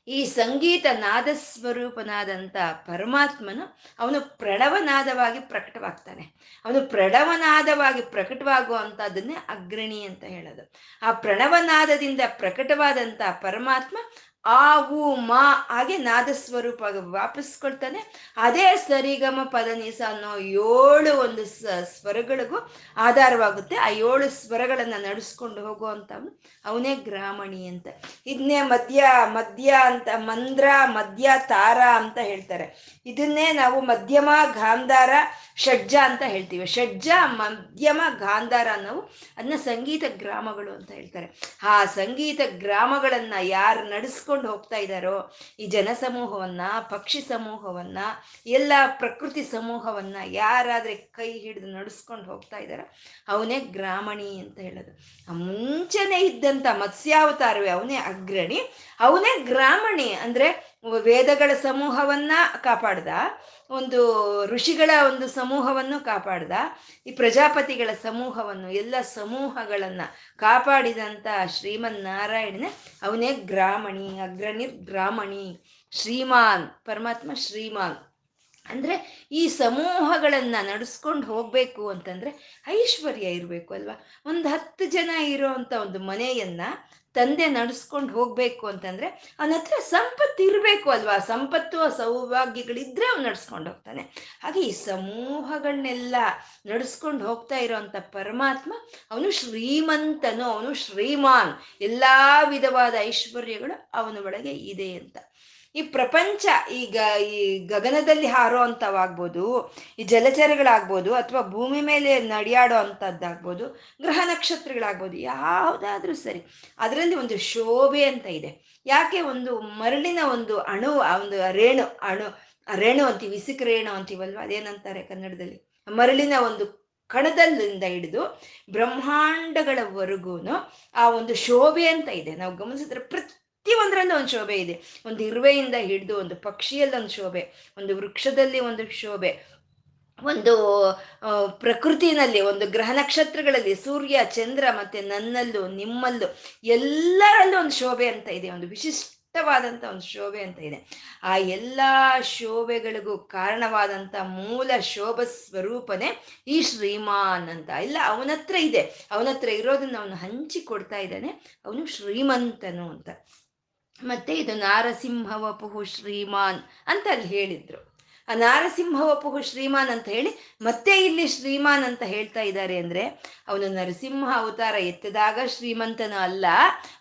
ಈ ಸಂಗೀತ ನಾದ ಸ್ವರೂಪನಾದಂಥ ಪರಮಾತ್ಮನು ಅವನು ಪ್ರಣವನಾದವಾಗಿ ಪ್ರಕಟವಾಗ್ತಾನೆ. ಅವನು ಪ್ರಣವನಾದವಾಗಿ ಪ್ರಕಟವಾಗುವಂಥದ್ದನ್ನೇ ಅಗ್ರಣಿ ಅಂತ ಹೇಳೋದು. ಆ ಪ್ರಣವನಾದದಿಂದ ಪ್ರಕಟವಾದಂಥ ಪರಮಾತ್ಮ ಆ ಉ ಮಾ ಹಾಗೆ ನಾದ ಸ್ವರೂಪ ವಾಪಸ್ಕೊಳ್ತಾನೆ ಅದೇ ಸರಿಗಮ ಪದನಿಸ ಅನ್ನೋ ಏಳು ಒಂದು ಸ್ವರಗಳಿಗೂ ಆಧಾರವಾಗುತ್ತೆ. ಆ ಏಳು ಸ್ವರಗಳನ್ನ ನಡೆಸ್ಕೊಂಡು ಹೋಗುವಂಥವನು ಅವನೇ ಗ್ರಾಮಣಿ ಅಂತ. ಇದನ್ನೇ ಮಧ್ಯ ಮಧ್ಯ ಅಂತ, ಮಂದ್ರ ಮಧ್ಯ ತಾರ ಅಂತ ಹೇಳ್ತಾರೆ. ಇದನ್ನೇ ನಾವು ಮಧ್ಯಮ ಗಾಂಧಾರ ಷಡ್ಜ ಅಂತ ಹೇಳ್ತೀವಿ. ಷಡ್ಜ, ಮಧ್ಯಮ ಗಾಂಧಾರ ನಾವು ಅದನ್ನ ಸಂಗೀತ ಗ್ರಾಮಗಳು ಅಂತ ಹೇಳ್ತಾರೆ. ಆ ಸಂಗೀತ ಗ್ರಾಮಗಳನ್ನ ಯಾರು ನಡೆಸ್ಕೊಂಡು ಹೋಗ್ತಾ ಇದ್ದಾರೋ ಈ ಜನ ಸಮೂಹವನ್ನ ಪಕ್ಷಿ ಸಮೂಹವನ್ನ, ಎಲ್ಲ ಪ್ರಕೃತಿ ಸಮೂಹವನ್ನ ಯಾರಾದ್ರೆ ಕೈ ಹಿಡಿದು ನಡೆಸ್ಕೊಂಡು ಹೋಗ್ತಾ ಇದ್ದಾರೋ ಅವನೇ ಗ್ರಾಮಣಿ ಅಂತ ಹೇಳೋದು. ಮುಂಚೆನೆ ಇದ್ದಂತ ಮತ್ಸ್ಯಾವತಾರವೇ ಅವನೇ ಅಗ್ರಣಿ, ಅವನೇ ಗ್ರಾಮಣಿ. ಅಂದ್ರೆ ವೇದಗಳ ಸಮೂಹವನ್ನ ಕಾಪಾಡ್ದ ಒಂದು ಋಷಿಗಳ ಒಂದು ಸಮೂಹವನ್ನು ಕಾಪಾಡ್ದ. ಈ ಪ್ರಜಾಪತಿಗಳ ಸಮೂಹವನ್ನು, ಎಲ್ಲ ಸಮೂಹಗಳನ್ನ ಕಾಪಾಡಿದಂಥ ಶ್ರೀಮನ್ ನಾರಾಯಣನೇ ಅವನೇ ಗ್ರಾಮಣಿ ಅಗ್ರಣಿರ್ ಗ್ರಾಮಣಿ ಶ್ರೀಮಾನ್, ಪರಮಾತ್ಮ ಶ್ರೀಮಾನ್. ಅಂದ್ರೆ ಈ ಸಮೂಹಗಳನ್ನ ನಡೆಸ್ಕೊಂಡು ಹೋಗ್ಬೇಕು ಅಂತಂದ್ರೆ ಐಶ್ವರ್ಯ ಇರಬೇಕು ಅಲ್ವಾ? ಒಂದು ಹತ್ತು ಜನ ಇರೋ ಒಂದು ಮನೆಯನ್ನ ತಂದೆ ನಡೆಸ್ಕೊಂಡು ಹೋಗ್ಬೇಕು ಅಂತಂದ್ರೆ ಅವನ ಹತ್ರ ಸಂಪತ್ತು ಇರಬೇಕು ಅಲ್ವಾ? ಸಂಪತ್ತು, ಸೌಭಾಗ್ಯಗಳಿದ್ರೆ ಅವ್ನು ನಡ್ಸ್ಕೊಂಡು ಹೋಗ್ತಾನೆ. ಹಾಗೆ ಈ ಸಮೂಹಗಳನ್ನೆಲ್ಲ ನಡ್ಸ್ಕೊಂಡು ಹೋಗ್ತಾ ಇರೋಂಥ ಪರಮಾತ್ಮ ಅವನು ಶ್ರೀಮಂತನು, ಅವನು ಶ್ರೀಮಾನ್. ಎಲ್ಲಾ ವಿಧವಾದ ಐಶ್ವರ್ಯಗಳು ಅವನ ಒಳಗೆ ಇದೆ ಅಂತ. ಈ ಪ್ರಪಂಚ ಈಗ ಈ ಗಗನದಲ್ಲಿ ಹಾರೋ ಅಂಥವಾಗ್ಬೋದು ಈ ಜಲಚರಗಳಾಗ್ಬೋದು, ಅಥವಾ ಭೂಮಿ ಮೇಲೆ ನಡೆಯಾಡೋ ಅಂಥದ್ದಾಗ್ಬೋದು ಗ್ರಹ ನಕ್ಷತ್ರಗಳಾಗ್ಬೋದು, ಯಾವುದಾದ್ರೂ ಸರಿ, ಅದರಲ್ಲಿ ಒಂದು ಶೋಭೆ ಅಂತ ಇದೆ. ಯಾಕೆ ಒಂದು ಮರಳಿನ ಒಂದು ಅಣು ಒಂದು ರೇಣು, ಅಣು, ರೇಣು ಅಂತೀವಿ ಇಸಿಕ್ ರೇಣು ಅಂತೀವಲ್ವ, ಅದೇನಂತಾರೆ ಕನ್ನಡದಲ್ಲಿ? ಮರಳಿನ ಒಂದು ಕಣದಲ್ಲಿಂದ ಹಿಡಿದು ಬ್ರಹ್ಮಾಂಡಗಳವರೆಗೂ ಆ ಒಂದು ಶೋಭೆ ಅಂತ ಇದೆ. ನಾವು ಗಮನಿಸಿದ್ರೆ ಪ್ರತಿ ಪ್ರತಿಯೊಂದರಲ್ಲೂ ಒಂದು ಶೋಭೆ ಇದೆ. ಒಂದು ಇರುವೆಯಿಂದ ಹಿಡಿದು ಒಂದು ಪಕ್ಷಿಯಲ್ಲೊಂದು ಶೋಭೆ, ಒಂದು ವೃಕ್ಷದಲ್ಲಿ ಒಂದು ಶೋಭೆ, ಒಂದು ಪ್ರಕೃತಿನಲ್ಲಿ ಒಂದು ಗ್ರಹ ನಕ್ಷತ್ರಗಳಲ್ಲಿ ಸೂರ್ಯ, ಚಂದ್ರ ಮತ್ತೆ ನನ್ನಲ್ಲೂ, ನಿಮ್ಮಲ್ಲೂ ಎಲ್ಲರಲ್ಲೂ ಒಂದು ಶೋಭೆ ಅಂತ ಇದೆ. ಒಂದು ವಿಶಿಷ್ಟವಾದಂಥ ಒಂದು ಶೋಭೆ ಅಂತ ಇದೆ. ಆ ಎಲ್ಲ ಶೋಭೆಗಳಿಗೂ ಕಾರಣವಾದಂಥ ಮೂಲ ಶೋಭ ಸ್ವರೂಪನೇ ಈ ಶ್ರೀಮಾನ್ ಅಂತ. ಇಲ್ಲ ಅವನತ್ರ ಇದೆ. ಅವನತ್ರ ಇರೋದನ್ನ ಅವನು ಹಂಚಿ ಕೊಡ್ತಾ ಇದ್ದಾನೆ. ಅವನು ಶ್ರೀಮಂತನು ಅಂತ. ಮತ್ತೆ ಇದು ನಾರಸಿಂಹವಪುಹು ಶ್ರೀಮಾನ್ ಅಂತ ಅಲ್ಲಿ ಹೇಳಿದ್ರು. ಆ ನಾರಸಿಂಹವಪುಹು ಶ್ರೀಮಾನ್ ಅಂತ ಹೇಳಿ ಮತ್ತೆ ಇಲ್ಲಿ ಶ್ರೀಮಾನ್ ಅಂತ ಹೇಳ್ತಾ ಇದ್ದಾರೆ ಅಂದ್ರೆ ಅವನು ನರಸಿಂಹ ಅವತಾರ ಎತ್ತಿದಾಗ ಶ್ರೀಮಂತನ ಅಲ್ಲ,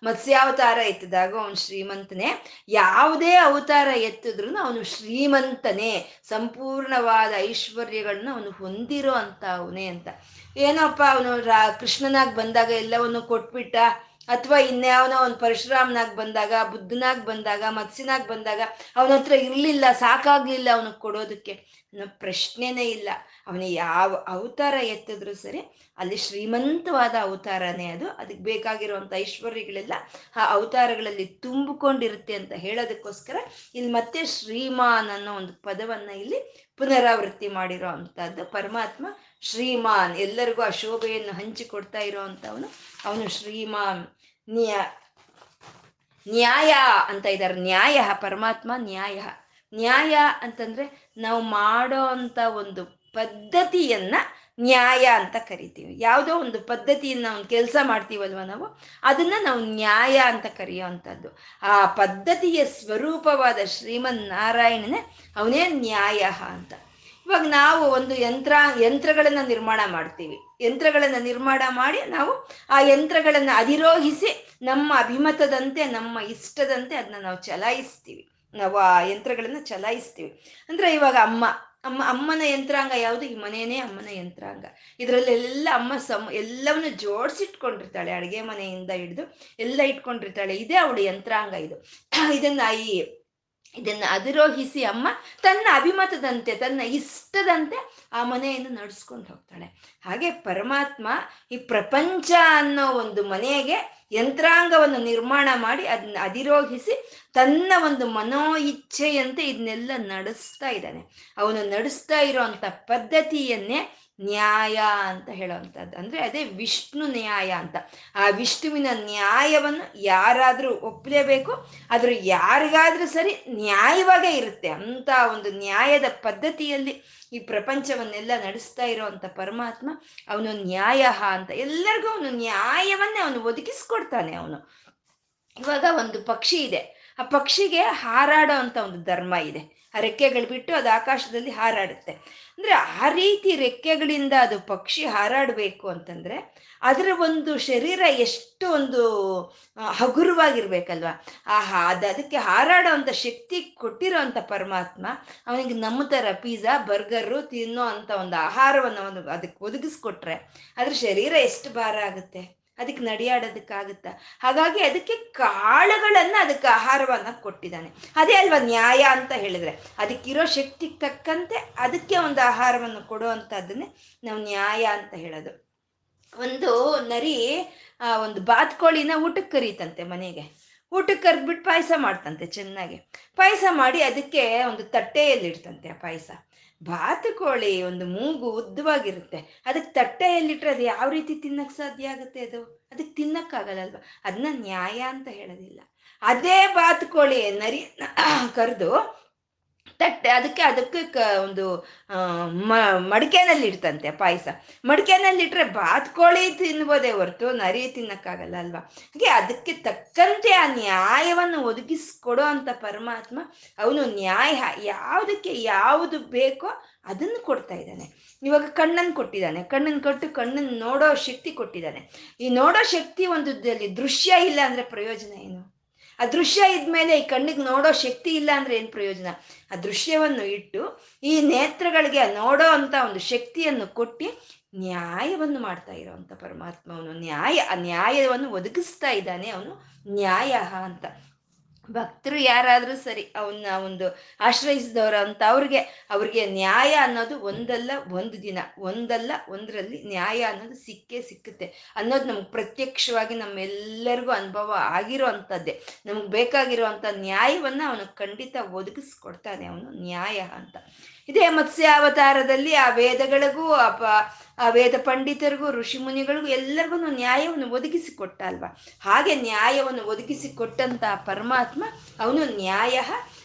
ಮತ್ಸ್ಯಾವತಾರ ಎತ್ತಿದಾಗ ಅವನು ಶ್ರೀಮಂತನೇ. ಯಾವುದೇ ಅವತಾರ ಎತ್ತಿದ್ರು ಅವನು ಶ್ರೀಮಂತನೇ. ಸಂಪೂರ್ಣವಾದ ಐಶ್ವರ್ಯಗಳನ್ನ ಅವನು ಹೊಂದಿರೋ ಅಂತ ಅವನೇ ಅಂತ. ಏನಪ್ಪ ಅವನು ರಾ, ಕೃಷ್ಣನಾಗ್ ಬಂದಾಗ ಎಲ್ಲವನ್ನು ಕೊಟ್ಬಿಟ್ಟ? ಅಥವಾ ಇನ್ಯಾವನೋ ಒಂದು ಪರಶುರಾಮನಾಗ್ ಬಂದಾಗ, ಬುದ್ಧನಾಗ್ ಬಂದಾಗ, ಮತ್ಸ್ಯನಾಗ್ ಬಂದಾಗ, ಅವನ ಹತ್ರ ಇರಲಿಲ್ಲ, ಸಾಕಾಗ್ಲಿಲ್ಲ ಅವನಿಗೆ ಕೊಡೋದಕ್ಕೆ. ಅನ್ನೋ ಪ್ರಶ್ನೆನೇ ಇಲ್ಲ. ಅವನ ಯಾವ ಅವತಾರ ಎತ್ತಿದ್ರು ಸರಿ, ಅಲ್ಲಿ ಶ್ರೀಮಂತವಾದ ಅವತಾರನೇ ಅದು. ಅದಕ್ಕೆ ಬೇಕಾಗಿರುವಂಥ ಐಶ್ವರ್ಯಗಳೆಲ್ಲ ಆ ಅವತಾರಗಳಲ್ಲಿ ತುಂಬಿಕೊಂಡಿರುತ್ತೆ ಅಂತ ಹೇಳೋದಕ್ಕೋಸ್ಕರ ಇಲ್ಲಿ ಮತ್ತೆ ಶ್ರೀಮಾನ್ ಅನ್ನೋ ಒಂದು ಪದವನ್ನ ಇಲ್ಲಿ ಪುನರಾವೃತ್ತಿ ಮಾಡಿರೋ ಅಂಥದ್ದು ಪರಮಾತ್ಮ ಶ್ರೀಮಾನ್. ಎಲ್ಲರಿಗೂ ಆ ಶೋಭೆಯನ್ನು ಹಂಚಿಕೊಡ್ತಾ ಇರೋ ಅವನು ಶ್ರೀಮಾನ್ ನ್ಯಾ, ನ್ಯಾಯ ಅಂತ ಇದ್ದಾರೆ. ನ್ಯಾಯ, ಪರಮಾತ್ಮ ನ್ಯಾಯ. ನ್ಯಾಯ ಅಂತಂದ್ರೆ ನಾವು ಮಾಡೋ ಅಂತ ಒಂದು ಪದ್ಧತಿಯನ್ನ ನ್ಯಾಯ ಅಂತ ಕರಿತೀವಿ. ಯಾವುದೋ ಒಂದು ಪದ್ಧತಿಯನ್ನ ಒಂದು ಕೆಲಸ ಮಾಡ್ತೀವಲ್ವ ನಾವು, ಅದನ್ನ ನಾವು ನ್ಯಾಯ ಅಂತ ಕರೆಯೋ ಅಂಥದ್ದು ಆ ಪದ್ಧತಿಯ ಸ್ವರೂಪವಾದ ಶ್ರೀಮನ್ ನಾರಾಯಣನೇ ಅವನೇ ನ್ಯಾಯ ಅಂತ. ಇವಾಗ ನಾವು ಒಂದು ಯಂತ್ರ, ಯಂತ್ರಗಳನ್ನ ನಿರ್ಮಾಣ ಮಾಡ್ತೀವಿ. ಯಂತ್ರಗಳನ್ನ ನಿರ್ಮಾಣ ಮಾಡಿ ನಾವು ಆ ಯಂತ್ರಗಳನ್ನ ಅಧಿರೋಹಿಸಿ ನಮ್ಮ ಅಭಿಮತದಂತೆ, ನಮ್ಮ ಇಷ್ಟದಂತೆ ಅದನ್ನ ನಾವು ಚಲಾಯಿಸ್ತೀವಿ. ನಾವು ಆ ಯಂತ್ರಗಳನ್ನ ಚಲಾಯಿಸ್ತೀವಿ. ಅಂದ್ರೆ ಇವಾಗ ಅಮ್ಮ ಅಮ್ಮ, ಅಮ್ಮನ ಯಂತ್ರಾಂಗ ಯಾವುದು? ಈ ಮನೆಯೇ ಅಮ್ಮನ ಯಂತ್ರಾಂಗ. ಇದರಲ್ಲೆಲ್ಲ ಅಮ್ಮ ಸಮ, ಎಲ್ಲವನ್ನು ಜೋಡಿಸಿಟ್ಕೊಂಡಿರ್ತಾಳೆ. ಅಡುಗೆ ಮನೆಯಿಂದ ಹಿಡಿದು ಎಲ್ಲ ಇಟ್ಕೊಂಡಿರ್ತಾಳೆ. ಇದೇ ಅವಳು ಯಂತ್ರಾಂಗ ಇದು. ಇದನ್ನ ಈ ಇದನ್ನು ಅಧಿರೋಹಿಸಿ ಅಮ್ಮ ತನ್ನ ಅಭಿಮತದಂತೆ, ತನ್ನ ಇಷ್ಟದಂತೆ ಆ ಮನೆಯನ್ನು ನಡೆಸ್ಕೊಂಡು ಹೋಗ್ತಾಳೆ. ಹಾಗೆ ಪರಮಾತ್ಮ ಈ ಪ್ರಪಂಚ ಅನ್ನೋ ಒಂದು ಮನೆಗೆ ಯಂತ್ರಾಂಗವನ್ನು ನಿರ್ಮಾಣ ಮಾಡಿ ಅದನ್ನ ಅಧಿರೋಹಿಸಿ ತನ್ನ ಒಂದು ಮನೋ ಇಚ್ಛೆಯಂತೆ ಇದನ್ನೆಲ್ಲ ನಡೆಸ್ತಾ ಇದ್ದಾನೆ. ಅವನು ನಡೆಸ್ತಾ ಇರೋಂಥ ಪದ್ಧತಿಯನ್ನೇ ನ್ಯಾಯ ಅಂತ ಹೇಳುವಂಥದ್ದು. ಅಂದ್ರೆ ಅದೇ ವಿಷ್ಣು ನ್ಯಾಯ ಅಂತ. ಆ ವಿಷ್ಣುವಿನ ನ್ಯಾಯವನ್ನು ಯಾರಾದರೂ ಒಪ್ಪಲೇಬೇಕು. ಆದರೆ ಯಾರಿಗಾದರೂ ಸರಿ ನ್ಯಾಯವಾಗೇ ಇರುತ್ತೆ. ಅಂತ ಒಂದು ನ್ಯಾಯದ ಪದ್ಧತಿಯಲ್ಲಿ ಈ ಪ್ರಪಂಚವನ್ನೆಲ್ಲ ನಡೆಸ್ತಾ ಇರೋವಂಥ ಪರಮಾತ್ಮ ಅವನು ನ್ಯಾಯ ಅಂತ. ಎಲ್ಲರಿಗೂ ಅವನು ನ್ಯಾಯವನ್ನೇ ಅವನು ಒದಗಿಸ್ಕೊಡ್ತಾನೆ ಅವನು. ಇವಾಗ ಒಂದು ಪಕ್ಷಿ ಇದೆ. ಆ ಪಕ್ಷಿಗೆ ಹಾರಾಡೋ ಅಂತ ಒಂದು ಧರ್ಮ ಇದೆ. ಆ ರೆಕ್ಕೆಗಳು ಬಿಟ್ಟು ಅದು ಆಕಾಶದಲ್ಲಿ ಹಾರಾಡುತ್ತೆ. ಅಂದ್ರೆ ಆ ರೀತಿ ರೆಕ್ಕೆಗಳಿಂದ ಅದು ಪಕ್ಷಿ ಹಾರಾಡಬೇಕು ಅಂತಂದ್ರೆ ಅದರ ಒಂದು ಶರೀರ ಎಷ್ಟು ಒಂದು ಹಗುರವಾಗಿರ್ಬೇಕಲ್ವ? ಆಹಾ, ಅದು ಅದಕ್ಕೆ ಹಾರಾಡೋ ಅಂಥ ಶಕ್ತಿ ಕೊಟ್ಟಿರೋ ಅಂಥ ಪರಮಾತ್ಮ ಅವನಿಗೆ ನಮ್ಮ ಥರ ಪಿಜ್ಜಾ, ಬರ್ಗರು ತಿನ್ನೋ ಅಂಥ ಒಂದು ಆಹಾರವನ್ನು ಅವನು ಅದಕ್ಕೆ ಒದಗಿಸ್ಕೊಟ್ರೆ ಅದ್ರ ಶರೀರ ಎಷ್ಟು ಭಾರ ಆಗುತ್ತೆ? ಅದಕ್ಕೆ ನಡೆಯಾಡೋದಕ್ಕಾಗುತ್ತಾ? ಹಾಗಾಗಿ ಅದಕ್ಕೆ ಕಾಳುಗಳನ್ನು ಅದಕ್ಕೆ ಆಹಾರವನ್ನ ಕೊಟ್ಟಿದ್ದಾನೆ. ಅದೇ ಅಲ್ವಾ ನ್ಯಾಯ ಅಂತ ಹೇಳಿದ್ರೆ? ಅದಕ್ಕಿರೋ ಶಕ್ತಿಗೆ ತಕ್ಕಂತೆ ಅದಕ್ಕೆ ಒಂದು ಆಹಾರವನ್ನು ಕೊಡುವಂಥದ್ದನ್ನೇ ನಾವು ನ್ಯಾಯ ಅಂತ ಹೇಳೋದು. ಒಂದು ನರಿ, ಆ, ಒಂದು ಬಾತ್ಕೋಳಿನ ಊಟಕ್ಕೆ ಕರೀತಂತೆ ಮನೆಗೆ. ಊಟಕ್ಕೆ ಕರೆದ್ಬಿಟ್ಟು ಪಾಯಸ ಮಾಡ್ತಂತೆ ಚೆನ್ನಾಗಿ. ಪಾಯಸ ಮಾಡಿ ಅದಕ್ಕೆ ಒಂದು ತಟ್ಟೆಯಲ್ಲಿಡ್ತಂತೆ ಆ ಪಾಯಸ. ಬಾತುಕೋಳಿ ಒಂದು ಮೂಗು ಉದ್ದವಾಗಿರುತ್ತೆ. ಅದಕ್ಕೆ ತಟ್ಟೆಯಲ್ಲಿಟ್ರೆ ಅದು ಯಾವ ರೀತಿ ತಿನ್ನಕ್ ಸಾಧ್ಯ ಆಗುತ್ತೆ ಅದು? ಅದಕ್ಕೆ ತಿನ್ನಕ್ಕಾಗಲ್ಲಲ್ವ? ಅದನ್ನ ನ್ಯಾಯ ಅಂತ ಹೇಳೋದಿಲ್ಲ. ಅದೇ ಬಾತುಕೋಳಿ ನರಿ ಕರೆದು ತಟ್ಟೆ ಅದಕ್ಕೆ ಅದಕ್ಕೆ ಒಂದು ಮಡಿಕೆನಲ್ಲಿ ಇಡ್ತಂತೆ ಪಾಯಸ. ಮಡಿಕೆನಲ್ಲಿ ಇಟ್ಟರೆ ಬಾತ್ಕೋಳಿ ತಿನ್ಬೋದೇ ಹೊರತು ನರಿ ತಿನ್ನಕ್ಕಾಗಲ್ಲ ಅಲ್ವಾ? ಹಾಗೆ ಅದಕ್ಕೆ ತಕ್ಕಂತೆ ಆ ನ್ಯಾಯವನ್ನು ಒದಗಿಸ್ಕೊಡೋ ಅಂತ ಪರಮಾತ್ಮ ಅವನು ನ್ಯಾಯ, ಯಾವುದಕ್ಕೆ ಯಾವುದು ಬೇಕೋ ಅದನ್ನು ಕೊಡ್ತಾ ಇದ್ದಾನೆ. ಇವಾಗ ಕಣ್ಣನ್ನು ಕೊಟ್ಟಿದ್ದಾನೆ. ಕಣ್ಣನ್ನು ಕೊಟ್ಟು ಕಣ್ಣನ್ನು ನೋಡೋ ಶಕ್ತಿ ಕೊಟ್ಟಿದ್ದಾನೆ. ಈ ನೋಡೋ ಶಕ್ತಿ ಒಂದು ದೃಶ್ಯ ಇಲ್ಲ ಅಂದ್ರೆ ಪ್ರಯೋಜನ ಏನು? ಆ ದೃಶ್ಯ ಇದ್ಮೇಲೆ ಈ ಕಣ್ಣಿಗೆ ನೋಡೋ ಶಕ್ತಿ ಇಲ್ಲ ಅಂದ್ರೆ ಏನು ಪ್ರಯೋಜನ? ಆ ದೃಶ್ಯವನ್ನು ಇಟ್ಟು ಈ ನೇತ್ರಗಳಿಗೆ ನೋಡೋ ಅಂತ ಒಂದು ಶಕ್ತಿಯನ್ನು ಕೊಟ್ಟು ನ್ಯಾಯವನ್ನು ಮಾಡ್ತಾ ಇರೋವಂಥ ಪರಮಾತ್ಮ ನ್ಯಾಯ ಆ ನ್ಯಾಯವನ್ನು ಒದಗಿಸ್ತಾ ಇದ್ದಾನೆ ಅವನು. ನ್ಯಾಯ ಅಂತ. ಭಕ್ತರು ಯಾರಾದರೂ ಸರಿ ಅವನ್ನ ಒಂದು ಆಶ್ರಯಿಸಿದವರು ಅಂತ ಅವ್ರಿಗೆ ಅವ್ರಿಗೆ ನ್ಯಾಯ ಅನ್ನೋದು ಒಂದಲ್ಲ ಒಂದು ದಿನ, ಒಂದಲ್ಲ ಒಂದರಲ್ಲಿ ನ್ಯಾಯ ಅನ್ನೋದು ಸಿಕ್ಕೇ ಸಿಕ್ಕುತ್ತೆ ಅನ್ನೋದು ನಮ್ಗೆ ಪ್ರತ್ಯಕ್ಷವಾಗಿ ನಮ್ಮೆಲ್ಲರಿಗೂ ಅನುಭವ ಆಗಿರೋ ಅಂಥದ್ದೇ ನಮ್ಗೆ ಬೇಕಾಗಿರೋ ಅಂಥ ನ್ಯಾಯವನ್ನು ಅವನು ಖಂಡಿತ ಒದಗಿಸ್ಕೊಡ್ತಾನೆ, ಅವನು ನ್ಯಾಯ ಅಂತ. ಇದೇ ಮತ್ಸ್ಯಾವತಾರದಲ್ಲಿ ಆ ವೇದಗಳಿಗೂ ಅಪ ಆ ವೇದ ಪಂಡಿತರಿಗೂ, ಋಷಿ ಮುನಿಗಳಿಗೂ ಎಲ್ಲರಿಗೂ ನ್ಯಾಯವನ್ನು ಒದಗಿಸಿ ಕೊಟ್ಟ ಅಲ್ವಾ ಹಾಗೆ ನ್ಯಾಯವನ್ನು ಒದಗಿಸಿ ಕೊಟ್ಟಂತ ಪರಮಾತ್ಮ ಅವನು ನ್ಯಾಯ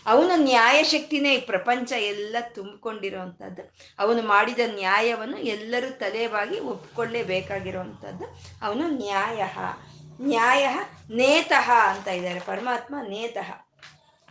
ಅವನು ನ್ಯಾಯ ಶಕ್ತಿನೇ ಈ ಪ್ರಪಂಚ ಎಲ್ಲ ತುಂಬಿಕೊಂಡಿರುವಂಥದ್ದು. ಅವನು ಮಾಡಿದ ನ್ಯಾಯವನ್ನು ಎಲ್ಲರೂ ತಲೆವಾಗಿ ಒಪ್ಕೊಳ್ಳೇಬೇಕಾಗಿರುವಂಥದ್ದು ಅವನು ನ್ಯಾಯ ನ್ಯಾಯ ನೇತಃ ಅಂತ ಇದ್ದಾರೆ. ಪರಮಾತ್ಮ ನೇತಃ.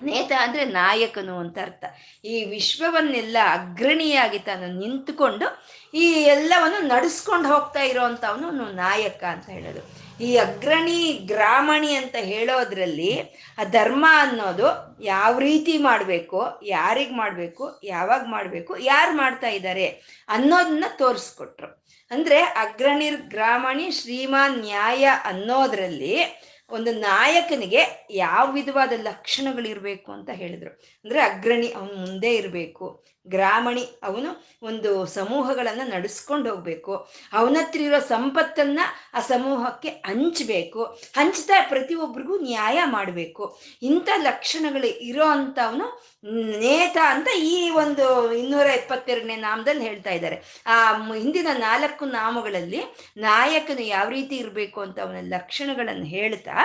ನೇತ ಅಂದ್ರೆ ನಾಯಕನು ಅಂತ ಅರ್ಥ. ಈ ವಿಶ್ವವನ್ನೆಲ್ಲ ಅಗ್ರಣಿಯಾಗಿ ತಾನು ನಿಂತುಕೊಂಡು ಈ ಎಲ್ಲವನ್ನು ನಡೆಸ್ಕೊಂಡು ಹೋಗ್ತಾ ಇರೋವಂಥವನು ನಾಯಕ ಅಂತ ಹೇಳೋದು. ಈ ಅಗ್ರಣಿ, ಗ್ರಾಮಣಿ ಅಂತ ಹೇಳೋದ್ರಲ್ಲಿ ಆ ಧರ್ಮ ಅನ್ನೋದು ಯಾವ ರೀತಿ ಮಾಡಬೇಕು, ಯಾರಿಗೆ ಮಾಡಬೇಕು, ಯಾವಾಗ ಮಾಡಬೇಕು, ಯಾರು ಮಾಡ್ತಾ ಇದ್ದಾರೆ ಅನ್ನೋದನ್ನ ತೋರಿಸ್ಕೊಟ್ರು. ಅಂದರೆ ಅಗ್ರಣಿರ್ ಗ್ರಾಮಣಿ, ಶ್ರೀಮಾನ್, ನ್ಯಾಯ ಅನ್ನೋದ್ರಲ್ಲಿ ಒಂದು ನಾಯಕನಿಗೆ ಯಾವ ವಿಧವಾದ ಲಕ್ಷಣಗಳಿರಬೇಕು ಅಂತ ಹೇಳಿದ್ರು. ಅಂದ್ರೆ ಅಗ್ರಣಿ ಅವನು ಮುಂದೆ ಇರಬೇಕು. ಗ್ರಾಮಣಿ, ಅವನು ಒಂದು ಸಮೂಹಗಳನ್ನು ನಡೆಸ್ಕೊಂಡು ಹೋಗ್ಬೇಕು. ಅವನ ಹತ್ರ ಇರೋ ಸಂಪತ್ತನ್ನ ಆ ಸಮೂಹಕ್ಕೆ ಹಂಚಬೇಕು. ಹಂಚ್ತಾ ಪ್ರತಿಯೊಬ್ಬರಿಗೂ ನ್ಯಾಯ ಮಾಡಬೇಕು. ಇಂಥ ಲಕ್ಷಣಗಳು ಇರೋ ಅಂಥವನು ನೇತ ಅಂತ ಈ ಒಂದು ಇನ್ನೂರ ಎಪ್ಪತ್ತೆರಡನೇ ನಾಮದಲ್ಲಿ ಹೇಳ್ತಾ ಇದ್ದಾರೆ. ಆ ಹಿಂದಿನ ನಾಲ್ಕು ನಾಮಗಳಲ್ಲಿ ನಾಯಕನು ಯಾವ ರೀತಿ ಇರಬೇಕು ಅಂತ ಅವನ ಲಕ್ಷಣಗಳನ್ನು ಹೇಳ್ತಾ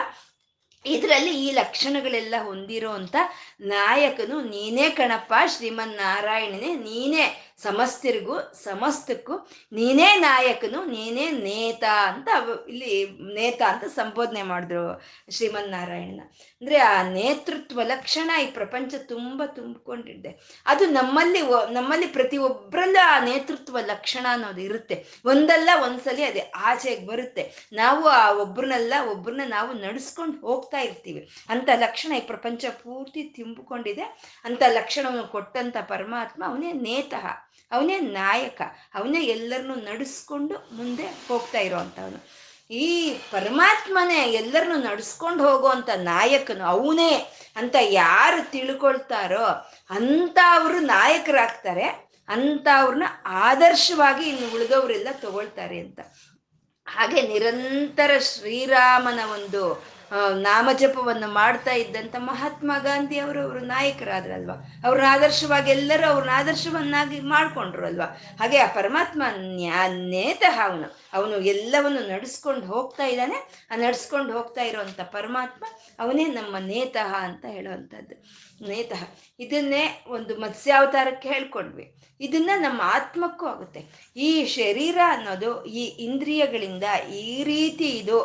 ಇದರಲ್ಲಿ ಈ ಲಕ್ಷಣಗಳೆಲ್ಲ ಹೊಂದಿರೋ ಅಂತ ನಾಯಕನು ನೀನೇ ಕಣಪ್ಪ ಶ್ರೀಮನ್ ನಾರಾಯಣನೇ ನೀನೇ. ಸಮಸ್ತಿರಿಗೂ, ಸಮಸ್ತಕ್ಕೂ ನೀನೇ ನಾಯಕನು, ನೀನೇ ನೇತ ಅಂತ ಇಲ್ಲಿ ನೇತ ಅಂತ ಸಂಬೋಧನೆ ಮಾಡಿದ್ರು ಶ್ರೀಮನ್ ನಾರಾಯಣನ ಅಂದ್ರೆ ಆ ನೇತೃತ್ವ ಲಕ್ಷಣ ಈ ಪ್ರಪಂಚ ತುಂಬ ತುಂಬಿಕೊಂಡಿದೆ. ಅದು ನಮ್ಮಲ್ಲಿ ನಮ್ಮಲ್ಲಿ ಪ್ರತಿ ಒಬ್ಬರಲ್ಲೂ ಆ ನೇತೃತ್ವ ಲಕ್ಷಣ ಅನ್ನೋದು ಇರುತ್ತೆ. ಒಂದಲ್ಲ ಒಂದ್ಸಲಿ ಅದೇ ಆಚೆಗೆ ಬರುತ್ತೆ. ನಾವು ಆ ಒಬ್ರನ್ನೆಲ್ಲ, ಒಬ್ರನ್ನ ನಾವು ನಡೆಸ್ಕೊಂಡು ಹೋಗ್ತಾ ಇರ್ತೀವಿ. ಅಂತ ಲಕ್ಷಣ ಈ ಪ್ರಪಂಚ ಪೂರ್ತಿ ತುಂಬಿಕೊಂಡಿದೆ. ಅಂತ ಲಕ್ಷಣವನ್ನು ಕೊಟ್ಟಂತ ಪರಮಾತ್ಮ ಅವನೇ ನೇತಃ. ಅವನೇ ನಾಯಕ, ಅವನೇ ಎಲ್ಲರನ್ನೂ ನಡೆಸ್ಕೊಂಡು ಮುಂದೆ ಹೋಗ್ತಾ ಇರೋವಂಥವನು. ಈ ಪರಮಾತ್ಮನೇ ಎಲ್ಲರನ್ನೂ ನಡೆಸ್ಕೊಂಡು ಹೋಗುವಂಥ ನಾಯಕನು ಅವನೇ ಅಂತ ಯಾರು ತಿಳ್ಕೊಳ್ತಾರೋ ಅಂತ ಅವರು ನಾಯಕರಾಗ್ತಾರೆ ಅಂತ ಅವ್ರನ್ನ ಆದರ್ಶವಾಗಿ ಇನ್ನು ಉಳಿದವರೆಲ್ಲ ತಗೊಳ್ತಾರೆ ಅಂತ. ಹಾಗೆ ನಿರಂತರ ಶ್ರೀರಾಮನ ಒಂದು ನಾಮಜಪವನ್ನು ಮಾಡ್ತಾ ಇದ್ದಂಥ ಮಹಾತ್ಮ ಗಾಂಧಿ ಅವರು ಅವರು ನಾಯಕರಾದ್ರಲ್ವಾ? ಅವ್ರನ್ನ ಆದರ್ಶವಾಗಿ ಎಲ್ಲರೂ ಅವ್ರನ್ನ ಆದರ್ಶವನ್ನಾಗಿ ಮಾಡ್ಕೊಂಡ್ರು ಅಲ್ವಾ ಹಾಗೆ ಆ ಪರಮಾತ್ಮ ನೇತಃ ಅವನು. ಅವನು ಎಲ್ಲವನ್ನು ನಡೆಸ್ಕೊಂಡು ಹೋಗ್ತಾ ಇದ್ದಾನೆ. ಆ ನಡ್ಸ್ಕೊಂಡು ಹೋಗ್ತಾ ಇರುವಂತ ಪರಮಾತ್ಮ ಅವನೇ ನಮ್ಮ ನೇತಃ ಅಂತ ಹೇಳುವಂಥದ್ದು ನೇತಃ ಇದನ್ನೇ ಒಂದು ಮತ್ಸ್ಯಾವತಾರಕ್ಕೆ ಹೇಳ್ಕೊಂಡ್ವಿ. ಇದನ್ನ ನಮ್ಮ ಆತ್ಮಕ್ಕೂ ಆಗುತ್ತೆ. ಈ ಶರೀರ ಅನ್ನೋದು, ಈ ಇಂದ್ರಿಯಗಳಿಂದ ಈ ರೀತಿ ಇದು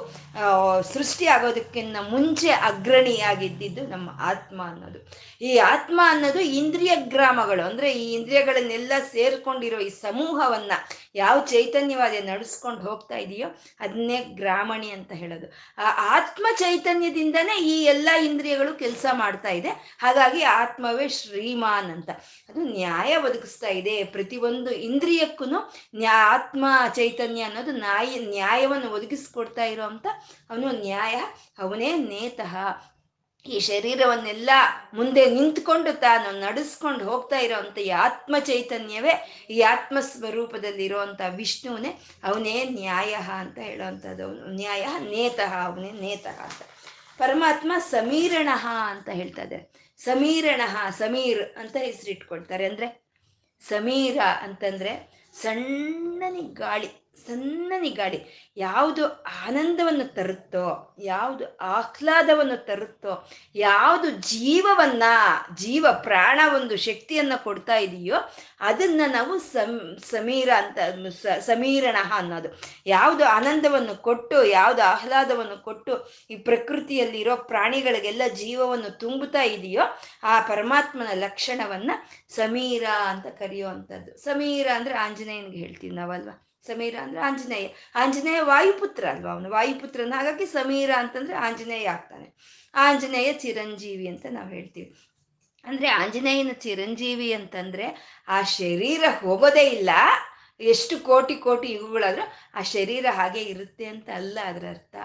ಸೃಷ್ಟಿ ಆಗೋದಕ್ಕಿಂತ ಮುಂಚೆ ಅಗ್ರಣಿಯಾಗಿದ್ದಿದ್ದು ನಮ್ಮ ಆತ್ಮ ಅನ್ನೋದು. ಈ ಆತ್ಮ ಅನ್ನೋದು ಇಂದ್ರಿಯ ಗ್ರಾಮಗಳು. ಅಂದ್ರೆ ಈ ಇಂದ್ರಿಯಗಳನ್ನೆಲ್ಲ ಸೇರ್ಕೊಂಡಿರೋ ಈ ಸಮೂಹವನ್ನ ಯಾವ ಚೈತನ್ಯವಾದ ನಡೆಸ್ಕೊಂಡು ಹೋಗ್ತಾ ಇದೆಯೋ ಅದನ್ನೇ ಗ್ರಾಮಣಿ ಅಂತ ಹೇಳೋದು. ಆ ಆತ್ಮ ಚೈತನ್ಯದಿಂದನೇ ಈ ಎಲ್ಲ ಇಂದ್ರಿಯಗಳು ಕೆಲಸ ಮಾಡ್ತಾ ಇದೆ. ಹಾಗಾಗಿ ಆತ್ಮವೇ ಶ್ರೀಮಾನ್ ಅಂತ. ಅದು ನ್ಯಾಯ ಒದಗಿಸ್ತಾ ಇದೆ. ಪ್ರತಿಯೊಂದು ಇಂದ್ರಿಯಕ್ಕೂ ನ್ಯಾ ಆತ್ಮ ಚೈತನ್ಯ ಅನ್ನೋದು ನ್ಯಾಯ ನ್ಯಾಯವನ್ನು ಒದಗಿಸ್ಕೊಡ್ತಾ ಅಂತ ಅವನು ನ್ಯಾಯ, ಅವನೇ ನೇತಃ. ಈ ಶರೀರವನ್ನೆಲ್ಲ ಮುಂದೆ ನಿಂತ್ಕೊಂಡು ತಾನು ನಡೆಸ್ಕೊಂಡು ಹೋಗ್ತಾ ಇರೋವಂಥ ಈ ಆತ್ಮ ಚೈತನ್ಯವೇ ಈ ಆತ್ಮ ಸ್ವರೂಪದಲ್ಲಿ ಇರೋವಂಥ ವಿಷ್ಣುವನೇ ಅವನೇ ನ್ಯಾಯ ಅಂತ ಹೇಳುವಂಥದ್ದು ಅವನು. ನ್ಯಾಯ, ನೇತಃ, ಅವನೇ ನೇತಃ ಅಂತ. ಪರಮಾತ್ಮ ಸಮೀರಣ ಅಂತ ಹೇಳ್ತಾ ಇದ್ದಾರೆ. ಸಮೀರಣ, ಸಮೀರ್ ಅಂತ ಹೆಸರಿಟ್ಕೊಳ್ತಾರೆ. ಅಂದ್ರೆ ಸಮೀರ ಅಂತಂದ್ರೆ ಸಣ್ಣನಿ ಗಾಳಿ. ಸಣ್ಣನಿ ಗಾಳಿ ಯಾವುದು ಆನಂದವನ್ನು ತರುತ್ತೋ, ಯಾವುದು ಆಹ್ಲಾದವನ್ನು ತರುತ್ತೋ, ಯಾವುದು ಜೀವವನ್ನ, ಜೀವ ಪ್ರಾಣ ಒಂದು ಶಕ್ತಿಯನ್ನ ಕೊಡ್ತಾ ಇದೆಯೋ ಅದನ್ನ ನಾವು ಸಮ್, ಸಮೀರ ಅಂತ ಸಮೀರಣ ಅನ್ನೋದು. ಯಾವುದು ಆನಂದವನ್ನು ಕೊಟ್ಟು, ಯಾವುದು ಆಹ್ಲಾದವನ್ನು ಕೊಟ್ಟು ಈ ಪ್ರಕೃತಿಯಲ್ಲಿರೋ ಪ್ರಾಣಿಗಳಿಗೆಲ್ಲ ಜೀವವನ್ನು ತುಂಬುತ್ತಾ ಇದೆಯೋ ಆ ಪರಮಾತ್ಮನ ಲಕ್ಷಣವನ್ನ ಸಮೀರ ಅಂತ ಕರೆಯುವಂಥದ್ದು. ಸಮೀರ ಅಂದ್ರೆ ಆಂಜನೇಯನಿಗೆ ಹೇಳ್ತೀವಿ ನಾವಲ್ವಾ? ಸಮೀರ ಅಂದ್ರೆ ಆಂಜನೇಯ. ಆಂಜನೇಯ ವಾಯುಪುತ್ರ ಅಲ್ವಾ ಅವನು? ವಾಯುಪುತ್ರನ ಹಾಗಾಗಿ ಸಮೀರ ಅಂತಂದ್ರೆ ಆಂಜನೇಯ ಆಗ್ತಾನೆ. ಆಂಜನೇಯ ಚಿರಂಜೀವಿ ಅಂತ ನಾವು ಹೇಳ್ತೀವಿ. ಅಂದ್ರೆ ಆಂಜನೇಯನ ಚಿರಂಜೀವಿ ಅಂತಂದ್ರೆ ಆ ಶರೀರ ಹೋಗೋದೇ ಇಲ್ಲ. ಎಷ್ಟು ಕೋಟಿ ಕೋಟಿ ಯುಗಗಳಾದ್ರೂ ಆ ಶರೀರ ಹಾಗೆ ಇರುತ್ತೆ ಅಂತ ಅಲ್ಲ ಅದರ ಅರ್ಥ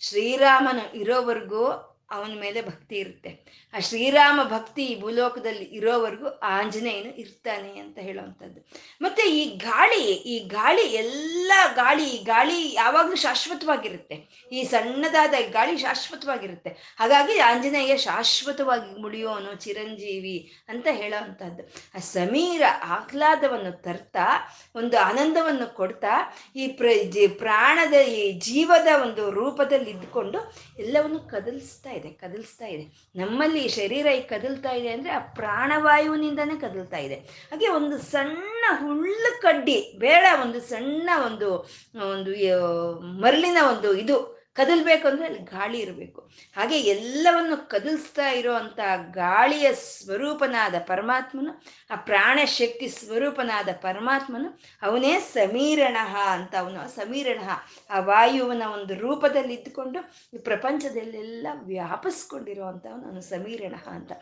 ಶ್ರೀರಾಮನು ಇರೋವರೆಗೂ ಅವನ ಮೇಲೆ ಭಕ್ತಿ ಇರುತ್ತೆ. ಆ ಶ್ರೀರಾಮ ಭಕ್ತಿ ಭೂಲೋಕದಲ್ಲಿ ಇರೋವರೆಗೂ ಆಂಜನೇಯನು ಇರ್ತಾನೆ ಅಂತ ಹೇಳುವಂಥದ್ದು. ಮತ್ತೆ ಈ ಗಾಳಿ ಈ ಗಾಳಿ ಎಲ್ಲ ಗಾಳಿ ಗಾಳಿ ಯಾವಾಗಲೂ ಶಾಶ್ವತವಾಗಿರುತ್ತೆ. ಈ ಸಣ್ಣದಾದ ಗಾಳಿ ಶಾಶ್ವತವಾಗಿರುತ್ತೆ. ಹಾಗಾಗಿ ಆಂಜನೇಯ ಶಾಶ್ವತವಾಗಿ ಮುಳಿಯೋನು ಚಿರಂಜೀವಿ ಅಂತ ಹೇಳೋವಂಥದ್ದು. ಆ ಸಮೀರ ಆಹ್ಲಾದವನ್ನು ತರ್ತಾ, ಒಂದು ಆನಂದವನ್ನು ಕೊಡ್ತಾ, ಈ ಪ್ರ ಪ್ರಾಣದ, ಈ ಜೀವದ ಒಂದು ರೂಪದಲ್ಲಿ ಇದ್ಕೊಂಡು ಎಲ್ಲವನ್ನು ಕದಲಿಸ್ತಾ ಇದೆ, ಕದಲಿಸ್ತಾ ಇದೆ. ನಮ್ಮಲ್ಲಿ ಶರೀರ ಈ ಕದಲ್ತಾ ಇದೆ ಅಂದರೆ ಆ ಪ್ರಾಣವಾಯುವಿನಿಂದನೇ ಕದಲ್ತಾ ಇದೆ. ಹಾಗೆ ಒಂದು ಸಣ್ಣ ಹುಳ್ಳು ಕಡ್ಡಿ, ಬೇಡ, ಒಂದು ಸಣ್ಣ ಒಂದು ಒಂದು ಮರಳಿನ ಒಂದು ಇದು ಕದಲ್ಬೇಕು ಅಂದ್ರೆ ಅಲ್ಲಿ ಗಾಳಿ ಇರಬೇಕು. ಹಾಗೆ ಎಲ್ಲವನ್ನು ಕದಲ್ಸ್ತಾ ಇರೋ ಅಂತ ಗಾಳಿಯ ಸ್ವರೂಪನಾದ ಪರಮಾತ್ಮನು, ಆ ಪ್ರಾಣ ಶಕ್ತಿ ಸ್ವರೂಪನಾದ ಪರಮಾತ್ಮನು, ಅವನೇ ಸಮೀರಣ ಅಂತ ಅವನು, ಸಮೀರಣ ಆ ವಾಯುವನ ಒಂದು ರೂಪದಲ್ಲಿ ಇದ್ದುಕೊಂಡು ಈ ಪ್ರಪಂಚದಲ್ಲೆಲ್ಲ ವ್ಯಾಪಿಸ್ಕೊಂಡಿರೋ ಅಂಥವನು ಅವನು ಸಮೀರಣ ಅಂತ.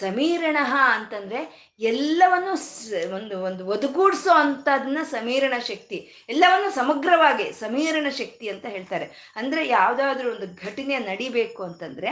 ಸಮೀರಣ ಅಂತಂದ್ರೆ ಎಲ್ಲವನ್ನು ಒಂದು ಒಂದು ಒದಗೂಡಿಸೋ ಅಂತದನ್ನ ಸಮೀರಣ ಶಕ್ತಿ. ಎಲ್ಲವನ್ನು ಸಮಗ್ರವಾಗಿ ಸಮೀರಣ ಶಕ್ತಿ ಅಂತ ಹೇಳ್ತಾರೆ. ಅಂದ್ರೆ ಯಾವುದಾದ್ರೂ ಒಂದು ಘಟನೆ ನಡಿಬೇಕು ಅಂತಂದ್ರೆ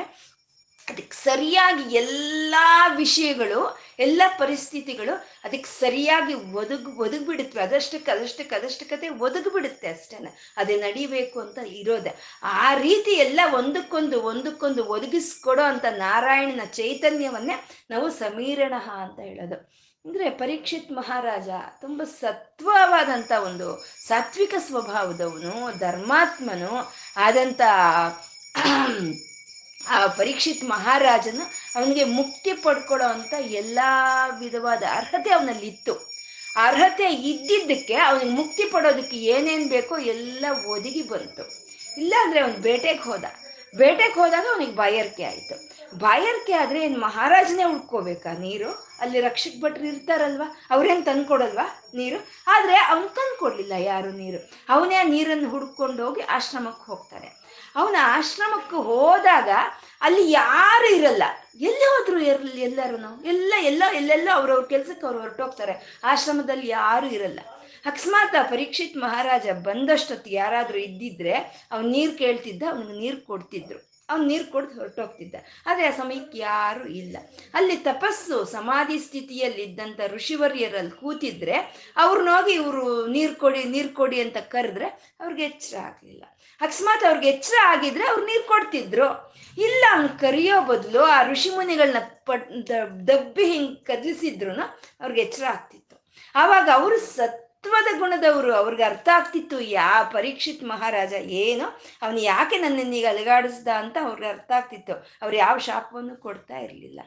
ಅದಕ್ಕೆ ಸರಿಯಾಗಿ ಎಲ್ಲ ವಿಷಯಗಳು, ಎಲ್ಲ ಪರಿಸ್ಥಿತಿಗಳು ಅದಕ್ಕೆ ಸರಿಯಾಗಿ ಒದಗ್ ಒದಗ್ಬಿಡುತ್ತವೆ ಅದಷ್ಟಕ್ಕೆ ಅದಷ್ಟಕ್ಕೆ ಅದಷ್ಟಕ್ಕತೆ ಒದಗಿಬಿಡುತ್ತೆ ಅಷ್ಟೇನ. ಅದೇ ನಡಿಬೇಕು ಅಂತ ಇರೋದೆ. ಆ ರೀತಿ ಎಲ್ಲ ಒಂದಕ್ಕೊಂದು ಒಂದಕ್ಕೊಂದು ಒದಗಿಸ್ಕೊಡೋ ಅಂತ ನಾರಾಯಣನ ಚೈತನ್ಯವನ್ನೇ ನಾವು ಸಮೀರಣ ಅಂತ ಹೇಳೋದು. ಅಂದ್ರೆ ಪರೀಕ್ಷಿತ್ ಮಹಾರಾಜ ತುಂಬ ಸತ್ವವಾದಂಥ ಒಂದು ಸಾತ್ವಿಕ ಸ್ವಭಾವದವನು, ಧರ್ಮಾತ್ಮನು, ಆದಂಥ ಆ ಪರೀಕ್ಷಿತ್ ಮಹಾರಾಜನು ಅವನಿಗೆ ಮುಕ್ತಿ ಪಡ್ಕೊಳ್ಳೋ ಅಂತ ಎಲ್ಲ ವಿಧವಾದ ಅರ್ಹತೆ ಅವನಲ್ಲಿ ಇತ್ತು ಅರ್ಹತೆ ಇದ್ದಿದ್ದಕ್ಕೆ ಅವನಿಗೆ ಮುಕ್ತಿ ಪಡೋದಕ್ಕೆ ಏನೇನು ಬೇಕೋ ಎಲ್ಲ ಒದಗಿ ಬಂತು. ಇಲ್ಲಾಂದ್ರೆ ಅವನು ಬೇಟೆಗೆ ಹೋದ. ಬೇಟೆಗೆ ಹೋದಾಗ ಅವನಿಗೆ ಬಾಯರ್ಕೆ ಆಯಿತು. ಬಾಯರ್ಕೆ ಆದರೆ ಏನು ಮಹಾರಾಜನೇ ಉಳ್ಕೋಬೇಕಾ ನೀರು? ಅಲ್ಲಿ ರಕ್ಷಕ ಭಟ್ರು ಇರ್ತಾರಲ್ವಾ? ಅವ್ರೇನು ತಂದ್ಕೊಡಲ್ವಾ ನೀರು? ಆದರೆ ಅವ್ನು ತಂದ್ಕೊಡ್ಲಿಲ್ಲ ಯಾರು ನೀರು? ಅವನೇ ನೀರನ್ನು ಹುಡ್ಕೊಂಡು ಹೋಗಿ ಆಶ್ರಮಕ್ಕೆ ಹೋಗ್ತಾರೆ ಅವನ ಆಶ್ರಮಕ್ಕೆ ಹೋದಾಗ ಅಲ್ಲಿ ಯಾರು ಇರಲ್ಲ. ಎಲ್ಲಿ ಹೋದ್ರು ಇರಲಿ ಎಲ್ಲರೂ ಎಲ್ಲ ಎಲ್ಲ, ಎಲ್ಲೆಲ್ಲೋ ಅವ್ರವ್ರ ಕೆಲ್ಸಕ್ಕೆ ಅವ್ರು ಹೊರಟೋಗ್ತಾರೆ. ಆಶ್ರಮದಲ್ಲಿ ಯಾರು ಇರಲ್ಲ. ಅಕಸ್ಮಾತ್ ಆ ಪರೀಕ್ಷಿತ್ ಮಹಾರಾಜ ಬಂದಷ್ಟೊತ್ತು ಯಾರಾದರೂ ಇದ್ದಿದ್ರೆ ಅವ್ನು ನೀರು ಕೇಳ್ತಿದ್ದ, ಅವ್ನಿಗೆ ನೀರು ಕೊಡ್ತಿದ್ರು. ಅವ್ನು ನೀರು ಕೊಡ್ದು ಹೊರಟೋಗ್ತಿದ್ದ. ಆದರೆ ಆ ಸಮಯಕ್ಕೆ ಯಾರೂ ಇಲ್ಲ. ಅಲ್ಲಿ ತಪಸ್ಸು, ಸಮಾಧಿ ಸ್ಥಿತಿಯಲ್ಲಿದ್ದಂಥ ಋಷಿವರ್ಯರಲ್ಲಿ ಕೂತಿದ್ರೆ ಅವ್ರನ್ನೋಗಿ ಇವರು ನೀರು ಕೊಡಿ ನೀರು ಕೊಡಿ ಅಂತ ಕರೆದ್ರೆ ಅವ್ರಿಗೆ ಎಚ್ಚರ ಆಗಲಿಲ್ಲ. ಅಕಸ್ಮಾತ್ ಅವ್ರಿಗೆ ಎಚ್ಚರ ಆಗಿದ್ರೆ ಅವ್ರು ನೀರು ಕೊಡ್ತಿದ್ರು. ಇಲ್ಲ ಅವ್ನು ಕರಿಯೋ ಬದಲು ಆ ಋಷಿ ಮುನಿಗಳನ್ನ ಪಟ್ ದಬ್ಬಿ ಹಿಂಗ್ ಕದಲಿಸಿದ್ರು ಅವ್ರಿಗೆ ಎಚ್ಚರ ಆಗ್ತಿತ್ತು. ಆವಾಗ ಅವರು ಸತ್ವದ ಗುಣದವರು, ಅವ್ರಿಗೆ ಅರ್ಥ ಆಗ್ತಿತ್ತು, ಯಾ ಪರೀಕ್ಷಿತ್ ಮಹಾರಾಜ ಏನು, ಅವನು ಯಾಕೆ ನನ್ನನ್ನೀಗ ಅಲಗಾಡಿಸ್ದ ಅಂತ ಅವ್ರಿಗೆ ಅರ್ಥ ಆಗ್ತಿತ್ತು. ಅವ್ರು ಯಾವ ಶಾಪವನ್ನು ಕೊಡ್ತಾ ಇರಲಿಲ್ಲ.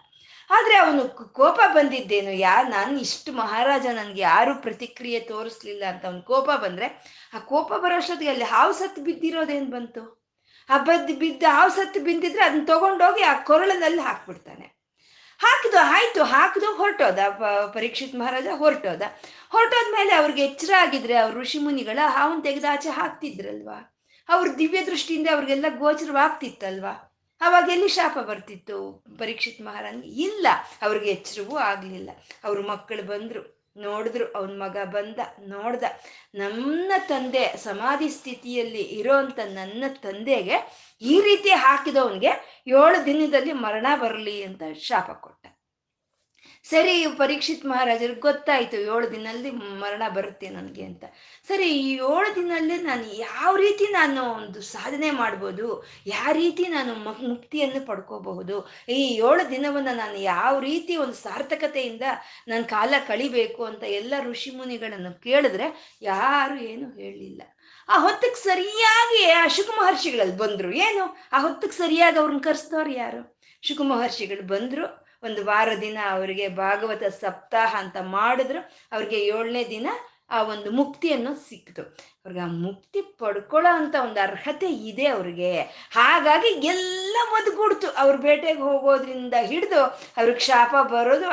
ಆದರೆ ಅವನು ಕೋಪ ಬಂದಿದ್ದೇನು ಯಾ, ನಾನು ಇಷ್ಟು ಮಹಾರಾಜ ನನಗೆ ಯಾರು ಪ್ರತಿಕ್ರಿಯೆ ತೋರಿಸ್ಲಿಲ್ಲ ಅಂತ ಅವ್ನು ಕೋಪ ಬಂದರೆ, ಆ ಕೋಪ ಬರೋಷ್ಟೊತ್ತಿಗೆ ಅಲ್ಲಿ ಹಾವು ಸತ್ತು ಬಿದ್ದಿರೋದೇನು ಬಂತು? ಆ ಬದ್ದು ಬಿದ್ದ ಹಾವು ಸತ್ತು ಬಿದ್ದಿದ್ರೆ ಅದನ್ನ ತಗೊಂಡೋಗಿ ಆ ಕೊರಳನಲ್ಲಿ ಹಾಕ್ಬಿಡ್ತಾನೆ. ಹಾಕಿದು ಆಯ್ತು, ಹಾಕಿದು ಹೊರಟೋದ ಪರೀಕ್ಷಿತ್ ಮಹಾರಾಜ ಹೊರಟೋದ. ಹೊರಟೋದ್ಮೇಲೆ ಅವ್ರಿಗೆ ಎಚ್ಚರ ಆಗಿದ್ರೆ ಅವ್ರ ಋಷಿ ಮುನಿಗಳ ಹಾವನ್ ತೆಗೆದು ಹಾಕ್ತಿದ್ರಲ್ವಾ? ಅವ್ರ ದಿವ್ಯ ದೃಷ್ಟಿಯಿಂದ ಅವ್ರಿಗೆಲ್ಲ ಗೋಚರವಾಗ್ತಿತ್ತಲ್ವಾ? ಅವಾಗ ಎಲ್ಲಿ ಶಾಪ ಬರ್ತಿತ್ತು? ಪರೀಕ್ಷಿತ್ ಮಹಾರಾಜ್ ಇಲ್ಲ. ಅವ್ರಿಗೆ ಎಚ್ಚರವೂ ಆಗಲಿಲ್ಲ. ಅವ್ರ ಮಕ್ಕಳು ಬಂದರು. ನೋಡಿದ್ರು. ಅವನ ಮಗ ಬಂದ. ನೋಡ್ದ. ನನ್ನ ತಂದೆ ಸಮಾಧಿ ಸ್ಥಿತಿಯಲ್ಲಿ ಇರೋಂಥ ನನ್ನ ತಂದೆಗೆ ಈ ರೀತಿ ಹಾಕಿದವನಿಗೆ ಏಳು ದಿನದಲ್ಲಿ ಮರಣ ಬರಲಿ ಅಂತ ಶಾಪ ಕೊಟ್ಟ. ಸರಿ, ಪರೀಕ್ಷಿತ್ ಮಹಾರಾಜರಿಗೆ ಗೊತ್ತಾಯ್ತು, ಏಳು ದಿನದಲ್ಲಿ ಮರಣ ಬರುತ್ತೆ ನನಗೆ ಅಂತ. ಸರಿ, ಈ ಏಳು ದಿನದಲ್ಲಿ ನಾನು ಯಾವ ರೀತಿ ನಾನು ಒಂದು ಸಾಧನೆ ಮಾಡ್ಬೋದು, ಯಾವ ರೀತಿ ನಾನು ಮುಕ್ತಿಯನ್ನು ಪಡ್ಕೋಬಹುದು, ಈ ಏಳು ದಿನವನ್ನು ನಾನು ಯಾವ ರೀತಿ ಒಂದು ಸಾರ್ಥಕತೆಯಿಂದ ನನ್ನ ಕಾಲ ಕಳಿಬೇಕು ಅಂತ ಎಲ್ಲ ಋಷಿ ಮುನಿಗಳನ್ನು ಕೇಳಿದ್ರೆ ಯಾರು ಏನು ಹೇಳಲಿಲ್ಲ. ಆ ಹೊತ್ತಿಗೆ ಸರಿಯಾಗಿ ಆ ಶುಕ ಮಹರ್ಷಿಗಳಲ್ಲಿ ಬಂದ್ರು. ಏನು? ಆ ಹೊತ್ತಿಗೆ ಸರಿಯಾಗಿ ಅವ್ರನ್ನ ಕರೆಸ್ತವ್ರು ಯಾರು? ಶುಕ ಮಹರ್ಷಿಗಳು ಬಂದ್ರು. ಒಂದು ವಾರ ದಿನ ಅವರಿಗೆ ಭಾಗವತ ಸಪ್ತಾಹ ಅಂತ ಮಾಡಿದ್ರು. ಅವ್ರಿಗೆ ಏಳನೇ ದಿನ ಆ ಒಂದು ಮುಕ್ತಿಯನ್ನು ಸಿಕ್ತು ಅವ್ರಿಗೆ ಆ ಮುಕ್ತಿ ಪಡ್ಕೊಳ್ಳೋ ಅಂತ ಒಂದು ಅರ್ಹತೆ ಇದೆ ಅವ್ರಿಗೆ. ಹಾಗಾಗಿ ಎಲ್ಲ ಒದ್ಗೂಡ್ತು ಅವ್ರ ಬೇಟೆಗೆ ಹೋಗೋದ್ರಿಂದ ಹಿಡಿದು ಅವ್ರಿಗೆ ಶಾಪ ಬರೋದು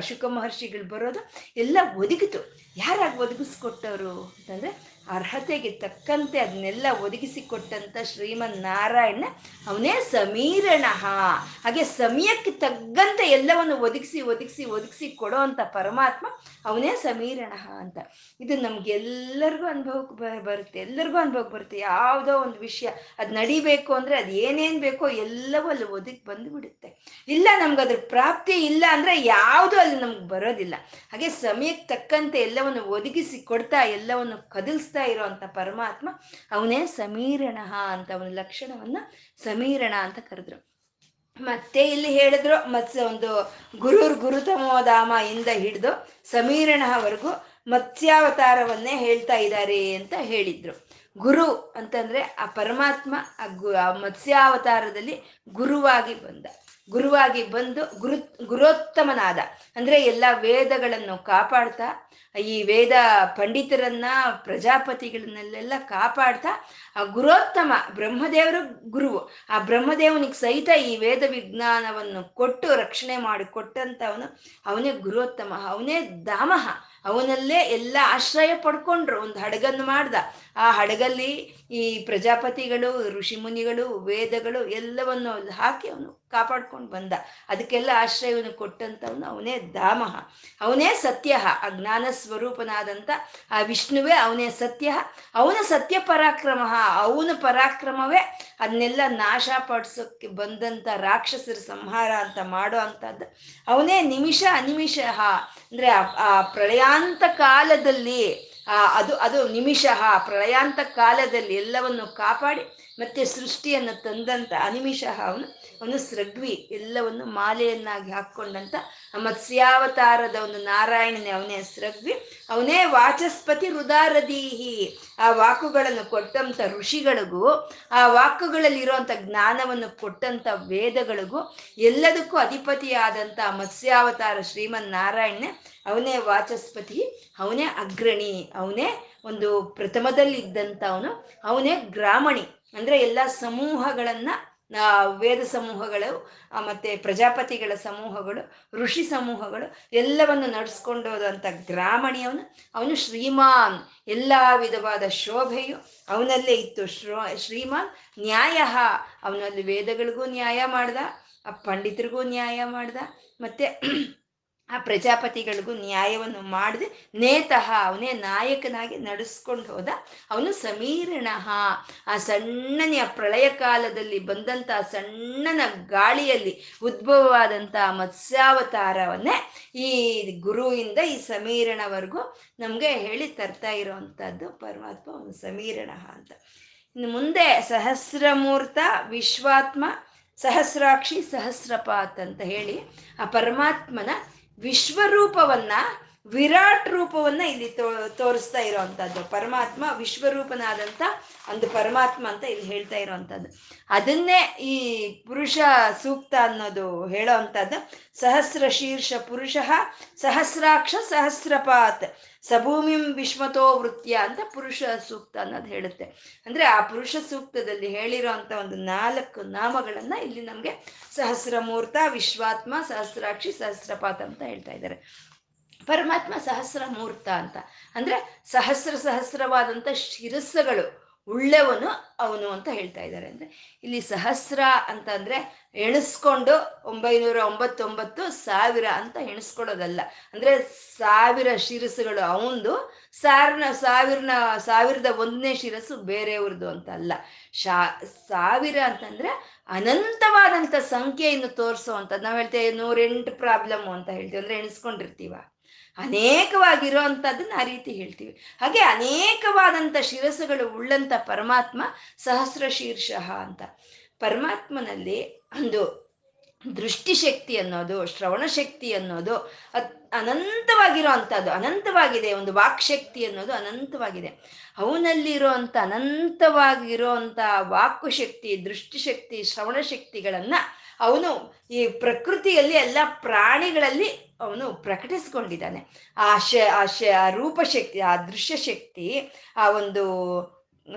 ಶುಕ ಮಹರ್ಷಿಗಳು ಬರೋದು ಎಲ್ಲ ಒದಗಿತು. ಯಾರಾಗಿ ಒದಗಿಸ್ಕೊಟ್ಟವರು ಅಂತಂದ್ರೆ ಅರ್ಹತೆಗೆ ತಕ್ಕಂತೆ ಅದನ್ನೆಲ್ಲ ಒದಗಿಸಿಕೊಟ್ಟಂತ ಶ್ರೀಮನ್ ನಾರಾಯಣ ಅವನೇ ಸಮೀರಣ. ಹಾಗೆ ಸಮಯಕ್ಕೆ ತಗ್ಗಂತೆ ಎಲ್ಲವನ್ನು ಒದಗಿಸಿ ಒದಗಿಸಿ ಒದಗಿಸಿ ಕೊಡೋ ಅಂತ ಪರಮಾತ್ಮ ಅವನೇ ಸಮೀರಣ ಅಂತ. ಇದು ನಮ್ಗೆಲ್ಲರಿಗೂ ಅನುಭವಕ್ಕೆ ಬ, ಬರುತ್ತೆ. ಎಲ್ಲರಿಗೂ ಅನುಭವಕ್ಕೆ ಬರುತ್ತೆ. ಯಾವುದೋ ಒಂದು ವಿಷಯ ಅದು ನಡಿಬೇಕು ಅಂದರೆ ಅದು ಏನೇನು ಬೇಕೋ ಎಲ್ಲವೂ ಅಲ್ಲಿ ಒದಗಿ ಬಂದುಬಿಡುತ್ತೆ ಇಲ್ಲ ನಮ್ಗೆ ಅದ್ರ ಪ್ರಾಪ್ತಿ ಇಲ್ಲ ಅಂದರೆ ಯಾವುದೂ ಅಲ್ಲಿ ನಮ್ಗೆ ಬರೋದಿಲ್ಲ. ಹಾಗೆ ಸಮಯಕ್ಕೆ ತಕ್ಕಂತೆ ಎಲ್ಲವನ್ನು ಒದಗಿಸಿ ಕೊಡ್ತಾ ಎಲ್ಲವನ್ನು ಕದಲ್ಸ್ತಾ ಇರೋವಂಥ ಪರಮಾತ್ಮ, ಅವನೇ ಸಮೀರಣ ಅಂತ ಅವನ ಲಕ್ಷಣವನ್ನ ಸಮೀರಣ ಅಂತ ಕರೆದ್ರು. ಮತ್ತೆ ಇಲ್ಲಿ ಹೇಳಿದ್ರು ಮತ್ಸ ಒಂದು ಗುರುರ್ ಗುರುತಮೋಧಾಮ ಇಂದ ಹಿಡಿದು ಸಮೀರಣವರೆಗೂ ಮತ್ಸ್ಯಾವತಾರವನ್ನೇ ಹೇಳ್ತಾ ಇದ್ದಾರೆ ಅಂತ ಹೇಳಿದ್ರು. ಗುರು ಅಂತಂದ್ರೆ ಆ ಪರಮಾತ್ಮ, ಆ ಗು, ಆ ಮತ್ಸ್ಯಾವತಾರದಲ್ಲಿ ಗುರುವಾಗಿ ಬಂದ. ಗುರುವಾಗಿ ಬಂದು ಗುರು, ಗುರೋತ್ತಮನಾದ. ಅಂದ್ರೆ ಎಲ್ಲ ವೇದಗಳನ್ನು ಕಾಪಾಡ್ತಾ, ಈ ವೇದ ಪಂಡಿತರನ್ನ ಪ್ರಜಾಪತಿಗಳನ್ನೆಲ್ಲ ಕಾಪಾಡ್ತಾ, ಆ ಗುರೋತ್ತಮ ಬ್ರಹ್ಮದೇವರು ಗುರುವು. ಆ ಬ್ರಹ್ಮದೇವನಿಗೆ ಸಹಿತ ಈ ವೇದ ವಿಜ್ಞಾನವನ್ನು ಕೊಟ್ಟು, ರಕ್ಷಣೆ ಮಾಡಿ ಕೊಟ್ಟಂತವನು ಅವನೇ ಗುರೋತ್ತಮ, ಅವನೇ ದಾಮಹ. ಅವನಲ್ಲೇ ಎಲ್ಲ ಆಶ್ರಯ ಪಡ್ಕೊಂಡ್ರು. ಒಂದು ಹಡಗನ್ನು ಮಾಡ್ದ. ಆ ಹಡಗಲ್ಲಿ ಈ ಪ್ರಜಾಪತಿಗಳು ಋಷಿಮುನಿಗಳು, ವೇದಗಳು ಎಲ್ಲವನ್ನು ಅಲ್ಲಿ ಹಾಕಿ ಅವನು ಕಾಪಾಡ್ಕೊಂಡು ಬಂದ. ಅದಕ್ಕೆಲ್ಲ ಆಶ್ರಯವನ್ನು ಕೊಟ್ಟಂಥವನು ಅವನೇ ಧಾಮಃ ಅವನೇ ಸತ್ಯ. ಆ ಜ್ಞಾನ ಸ್ವರೂಪನಾದಂಥ ಆ ವಿಷ್ಣುವೇ ಅವನೇ ಸತ್ಯ. ಅವನ ಸತ್ಯ ಪರಾಕ್ರಮ. ಅವನ ಪರಾಕ್ರಮವೇ ಅದನ್ನೆಲ್ಲ ನಾಶ ಪಡಿಸೋಕ್ಕೆ ಬಂದಂಥ ರಾಕ್ಷಸರ ಸಂಹಾರ ಅಂತ ಮಾಡೋ ಅಂಥದ್ದು ಅವನೇ ನಿಮಿಷ ಅನಿಮಿಷ. ಅಂದರೆ ಆ ಪ್ರಳಯಾಂತ ಕಾಲದಲ್ಲಿ ಆ, ಅದು ಅದು ನಿಮಿಷ ಪ್ರಳಯಾಂತ ಕಾಲದಲ್ಲಿ ಎಲ್ಲವನ್ನು ಕಾಪಾಡಿ ಮತ್ತೆ ಸೃಷ್ಟಿಯನ್ನು ತಂದಂತ ಅನಿಮಿಷ ಅವನು ಅವನು ಸೃಗ್ವಿ, ಎಲ್ಲವನ್ನು ಮಾಲೆಯನ್ನಾಗಿ ಹಾಕ್ಕೊಂಡಂತ ಮತ್ಸ್ಯಾವತಾರದ ಒಂದು ನಾರಾಯಣನೇ ಅವನೇ ಸೃಗ್ವಿ. ಅವನೇ ವಾಚಸ್ಪತಿ ರುದಾರದೀಹಿ. ಆ ವಾಕುಗಳನ್ನು ಕೊಟ್ಟಂತ ಋಷಿಗಳಿಗೂ, ಆ ವಾಕುಗಳಲ್ಲಿ ಇರುವಂತ ಜ್ಞಾನವನ್ನು ಕೊಟ್ಟಂತ ವೇದಗಳಿಗೂ ಎಲ್ಲದಕ್ಕೂ ಅಧಿಪತಿಯಾದಂಥ ಮತ್ಸ್ಯಾವತಾರ ಶ್ರೀಮನ್ ನಾರಾಯಣನೇ ಅವನೇ ವಾಚಸ್ಪತಿ, ಅವನೇ ಅಗ್ರಣಿ, ಅವನೇ ಒಂದು ಪ್ರಥಮದಲ್ಲಿ ಇದ್ದಂತ ಅವನು ಅವನೇ ಗ್ರಾಮಣಿ. ಅಂದ್ರೆ ಎಲ್ಲ ಸಮೂಹಗಳನ್ನು ವೇದ ಸಮೂಹಗಳು ಮತ್ತೆ ಪ್ರಜಾಪತಿಗಳ ಸಮೂಹಗಳು, ಋಷಿ ಸಮೂಹಗಳು, ಎಲ್ಲವನ್ನು ನಡೆಸ್ಕೊಂಡು ಹೋದಂಥ ಗ್ರಾಮಣಿಯವನು. ಅವನು ಶ್ರೀಮಾನ್. ಎಲ್ಲ ವಿಧವಾದ ಶೋಭೆಯು ಅವನಲ್ಲೇ ಇತ್ತು. ಶ್ರೋ, ಶ್ರೀಮಾನ್ ನ್ಯಾಯ. ಅವನಲ್ಲಿ ವೇದಗಳಿಗೂ ನ್ಯಾಯ ಮಾಡ್ದ, ಆ, ಪಂಡಿತರಿಗೂ ನ್ಯಾಯ ಮಾಡ್ದ, ಮತ್ತೆ ಆ ಪ್ರಜಾಪತಿಗಳಿಗೂ ನ್ಯಾಯವನ್ನು ಮಾಡದೆ ನೇತಃ ಅವನೇ ನಾಯಕನಾಗಿ ನಡೆಸ್ಕೊಂಡು ಹೋದ. ಅವನು ಸಮೀರಣ. ಆ ಸಣ್ಣನೆಯ ಪ್ರಳಯ ಕಾಲದಲ್ಲಿ ಬಂದಂಥ ಸಣ್ಣನ ಗಾಳಿಯಲ್ಲಿ ಉದ್ಭವವಾದಂಥ ಮತ್ಸ್ಯಾವತಾರವನ್ನೇ ಈ ಗುರುವಿಂದ ಈ ಸಮೀರಣವರೆಗೂ ನಮಗೆ ಹೇಳಿ ತರ್ತಾ ಇರೋವಂಥದ್ದು ಪರಮಾತ್ಮ ಅವನು ಸಮೀರಣ ಅಂತ. ಇನ್ನು ಮುಂದೆ ಸಹಸ್ರಮೂರ್ತ ವಿಶ್ವಾತ್ಮ ಸಹಸ್ರಾಕ್ಷಿ ಸಹಸ್ರಪಾತ್ ಅಂತ ಹೇಳಿ ಆ ಪರಮಾತ್ಮನ ವಿಶ್ವರೂಪವನ್ನ, ವಿರಾಟ್ ರೂಪವನ್ನ ಇಲ್ಲಿ ತೋ, ತೋರಿಸ್ತಾ ಇರೋವಂಥದ್ದು. ಪರಮಾತ್ಮ ವಿಶ್ವರೂಪನಾದಂಥ ಒಂದು ಪರಮಾತ್ಮ ಅಂತ ಇಲ್ಲಿ ಹೇಳ್ತಾ ಇರೋವಂಥದ್ದು. ಅದನ್ನೇ ಈ ಪುರುಷ ಸೂಕ್ತ ಅನ್ನೋದು ಹೇಳೋ ಅಂಥದ್ದು. ಸಹಸ್ರ ಶೀರ್ಷ ಪುರುಷ ಸಹಸ್ರಾಕ್ಷ ಸಹಸ್ರಪಾತ್. ಸಭೂಮಿಂ ವಿಶ್ವತೋ ವೃತ್ಯ ಅಂತ ಪುರುಷ ಸೂಕ್ತ ಅನ್ನೋದು ಹೇಳುತ್ತೆ. ಅಂದ್ರೆ ಆ ಪುರುಷ ಸೂಕ್ತದಲ್ಲಿ ಹೇಳಿರೋ ಅಂತ ಒಂದು ನಾಲ್ಕು ನಾಮಗಳನ್ನ ಇಲ್ಲಿ ನಮಗೆ ಸಹಸ್ರಮೂರ್ತ, ವಿಶ್ವಾತ್ಮ, ಸಹಸ್ರಾಕ್ಷಿ, ಸಹಸ್ರಪಾತ ಅಂತ ಹೇಳ್ತಾ ಇದ್ದಾರೆ. ಪರಮಾತ್ಮ ಸಹಸ್ರ ಮೂರ್ತ ಅಂತ. ಅಂದ್ರೆ ಸಹಸ್ರ ಸಹಸ್ರವಾದಂಥ ಶಿರಸ್ಸುಗಳು. ಉಳ್ಳವನು ಅವನು ಅಂತ ಹೇಳ್ತಾ ಇದ್ದಾರೆ. ಅಂದ್ರೆ ಇಲ್ಲಿ ಸಹಸ್ರ ಅಂತ ಅಂದ್ರೆ ಎಣಿಸ್ಕೊಂಡು ಒಂಬೈನೂರ ಒಂಬತ್ತೊಂಬತ್ತು ಸಾವಿರ ಅಂತ ಎಣಿಸ್ಕೊಳ್ಳೋದಲ್ಲ. ಅಂದ್ರೆ ಸಾವಿರ ಶಿರಸ್ಸುಗಳು ಅವಂದು ಸಾವಿರನ ಸಾವಿರನ ಸಾವಿರದ ಒಂದನೇ ಶಿರಸ್ಸು ಬೇರೆಯವ್ರದ್ದು ಅಂತ ಅಲ್ಲ ಶಾ ಸಾವಿರ ಅಂತಂದ್ರೆ ಅನಂತವಾದಂಥ ಸಂಖ್ಯೆಯನ್ನು ತೋರಿಸೋವಂಥದ್ದು ನಾವು ಹೇಳ್ತೇವೆ ನೂರೆಂಟು ಪ್ರಾಬ್ಲಮ್ ಅಂತ ಹೇಳ್ತೀವಿ. ಅಂದ್ರೆ ಎಣಿಸ್ಕೊಂಡಿರ್ತೀವ. ಅನೇಕವಾಗಿರೋ ಅಂಥದ್ದನ್ನ ಆ ರೀತಿ ಹೇಳ್ತೀವಿ. ಹಾಗೆ ಅನೇಕವಾದಂಥ ಶಿರಸ್ಸುಗಳು ಉಳ್ಳಂಥ ಪರಮಾತ್ಮ ಸಹಸ್ರ ಶೀರ್ಷ ಅಂತ. ಪರಮಾತ್ಮನಲ್ಲಿ ಒಂದು ದೃಷ್ಟಿಶಕ್ತಿ ಅನ್ನೋದು ಶ್ರವಣ ಶಕ್ತಿ ಅನ್ನೋದು ಅತ್ ಅನಂತವಾಗಿರೋ ಅಂಥದ್ದು ಅನಂತವಾಗಿದೆ, ಒಂದು ವಾಕ್ಶಕ್ತಿ ಅನ್ನೋದು ಅನಂತವಾಗಿದೆ. ಅವನಲ್ಲಿರೋ ಅಂಥ ಅನಂತವಾಗಿರೋ ಅಂಥ ದೃಷ್ಟಿಶಕ್ತಿ ಶ್ರವಣ ಶಕ್ತಿಗಳನ್ನ ಅವನು ಈ ಪ್ರಕೃತಿಯಲ್ಲಿ ಎಲ್ಲ ಪ್ರಾಣಿಗಳಲ್ಲಿ ಅವನು ಪ್ರಕಟಿಸ್ಕೊಂಡಿದ್ದಾನೆ. ಆ ಶ ಆ ಶ, ಆ ರೂಪಶಕ್ತಿ, ಆ ದೃಶ್ಯ ಶಕ್ತಿ ಆ ಒಂದು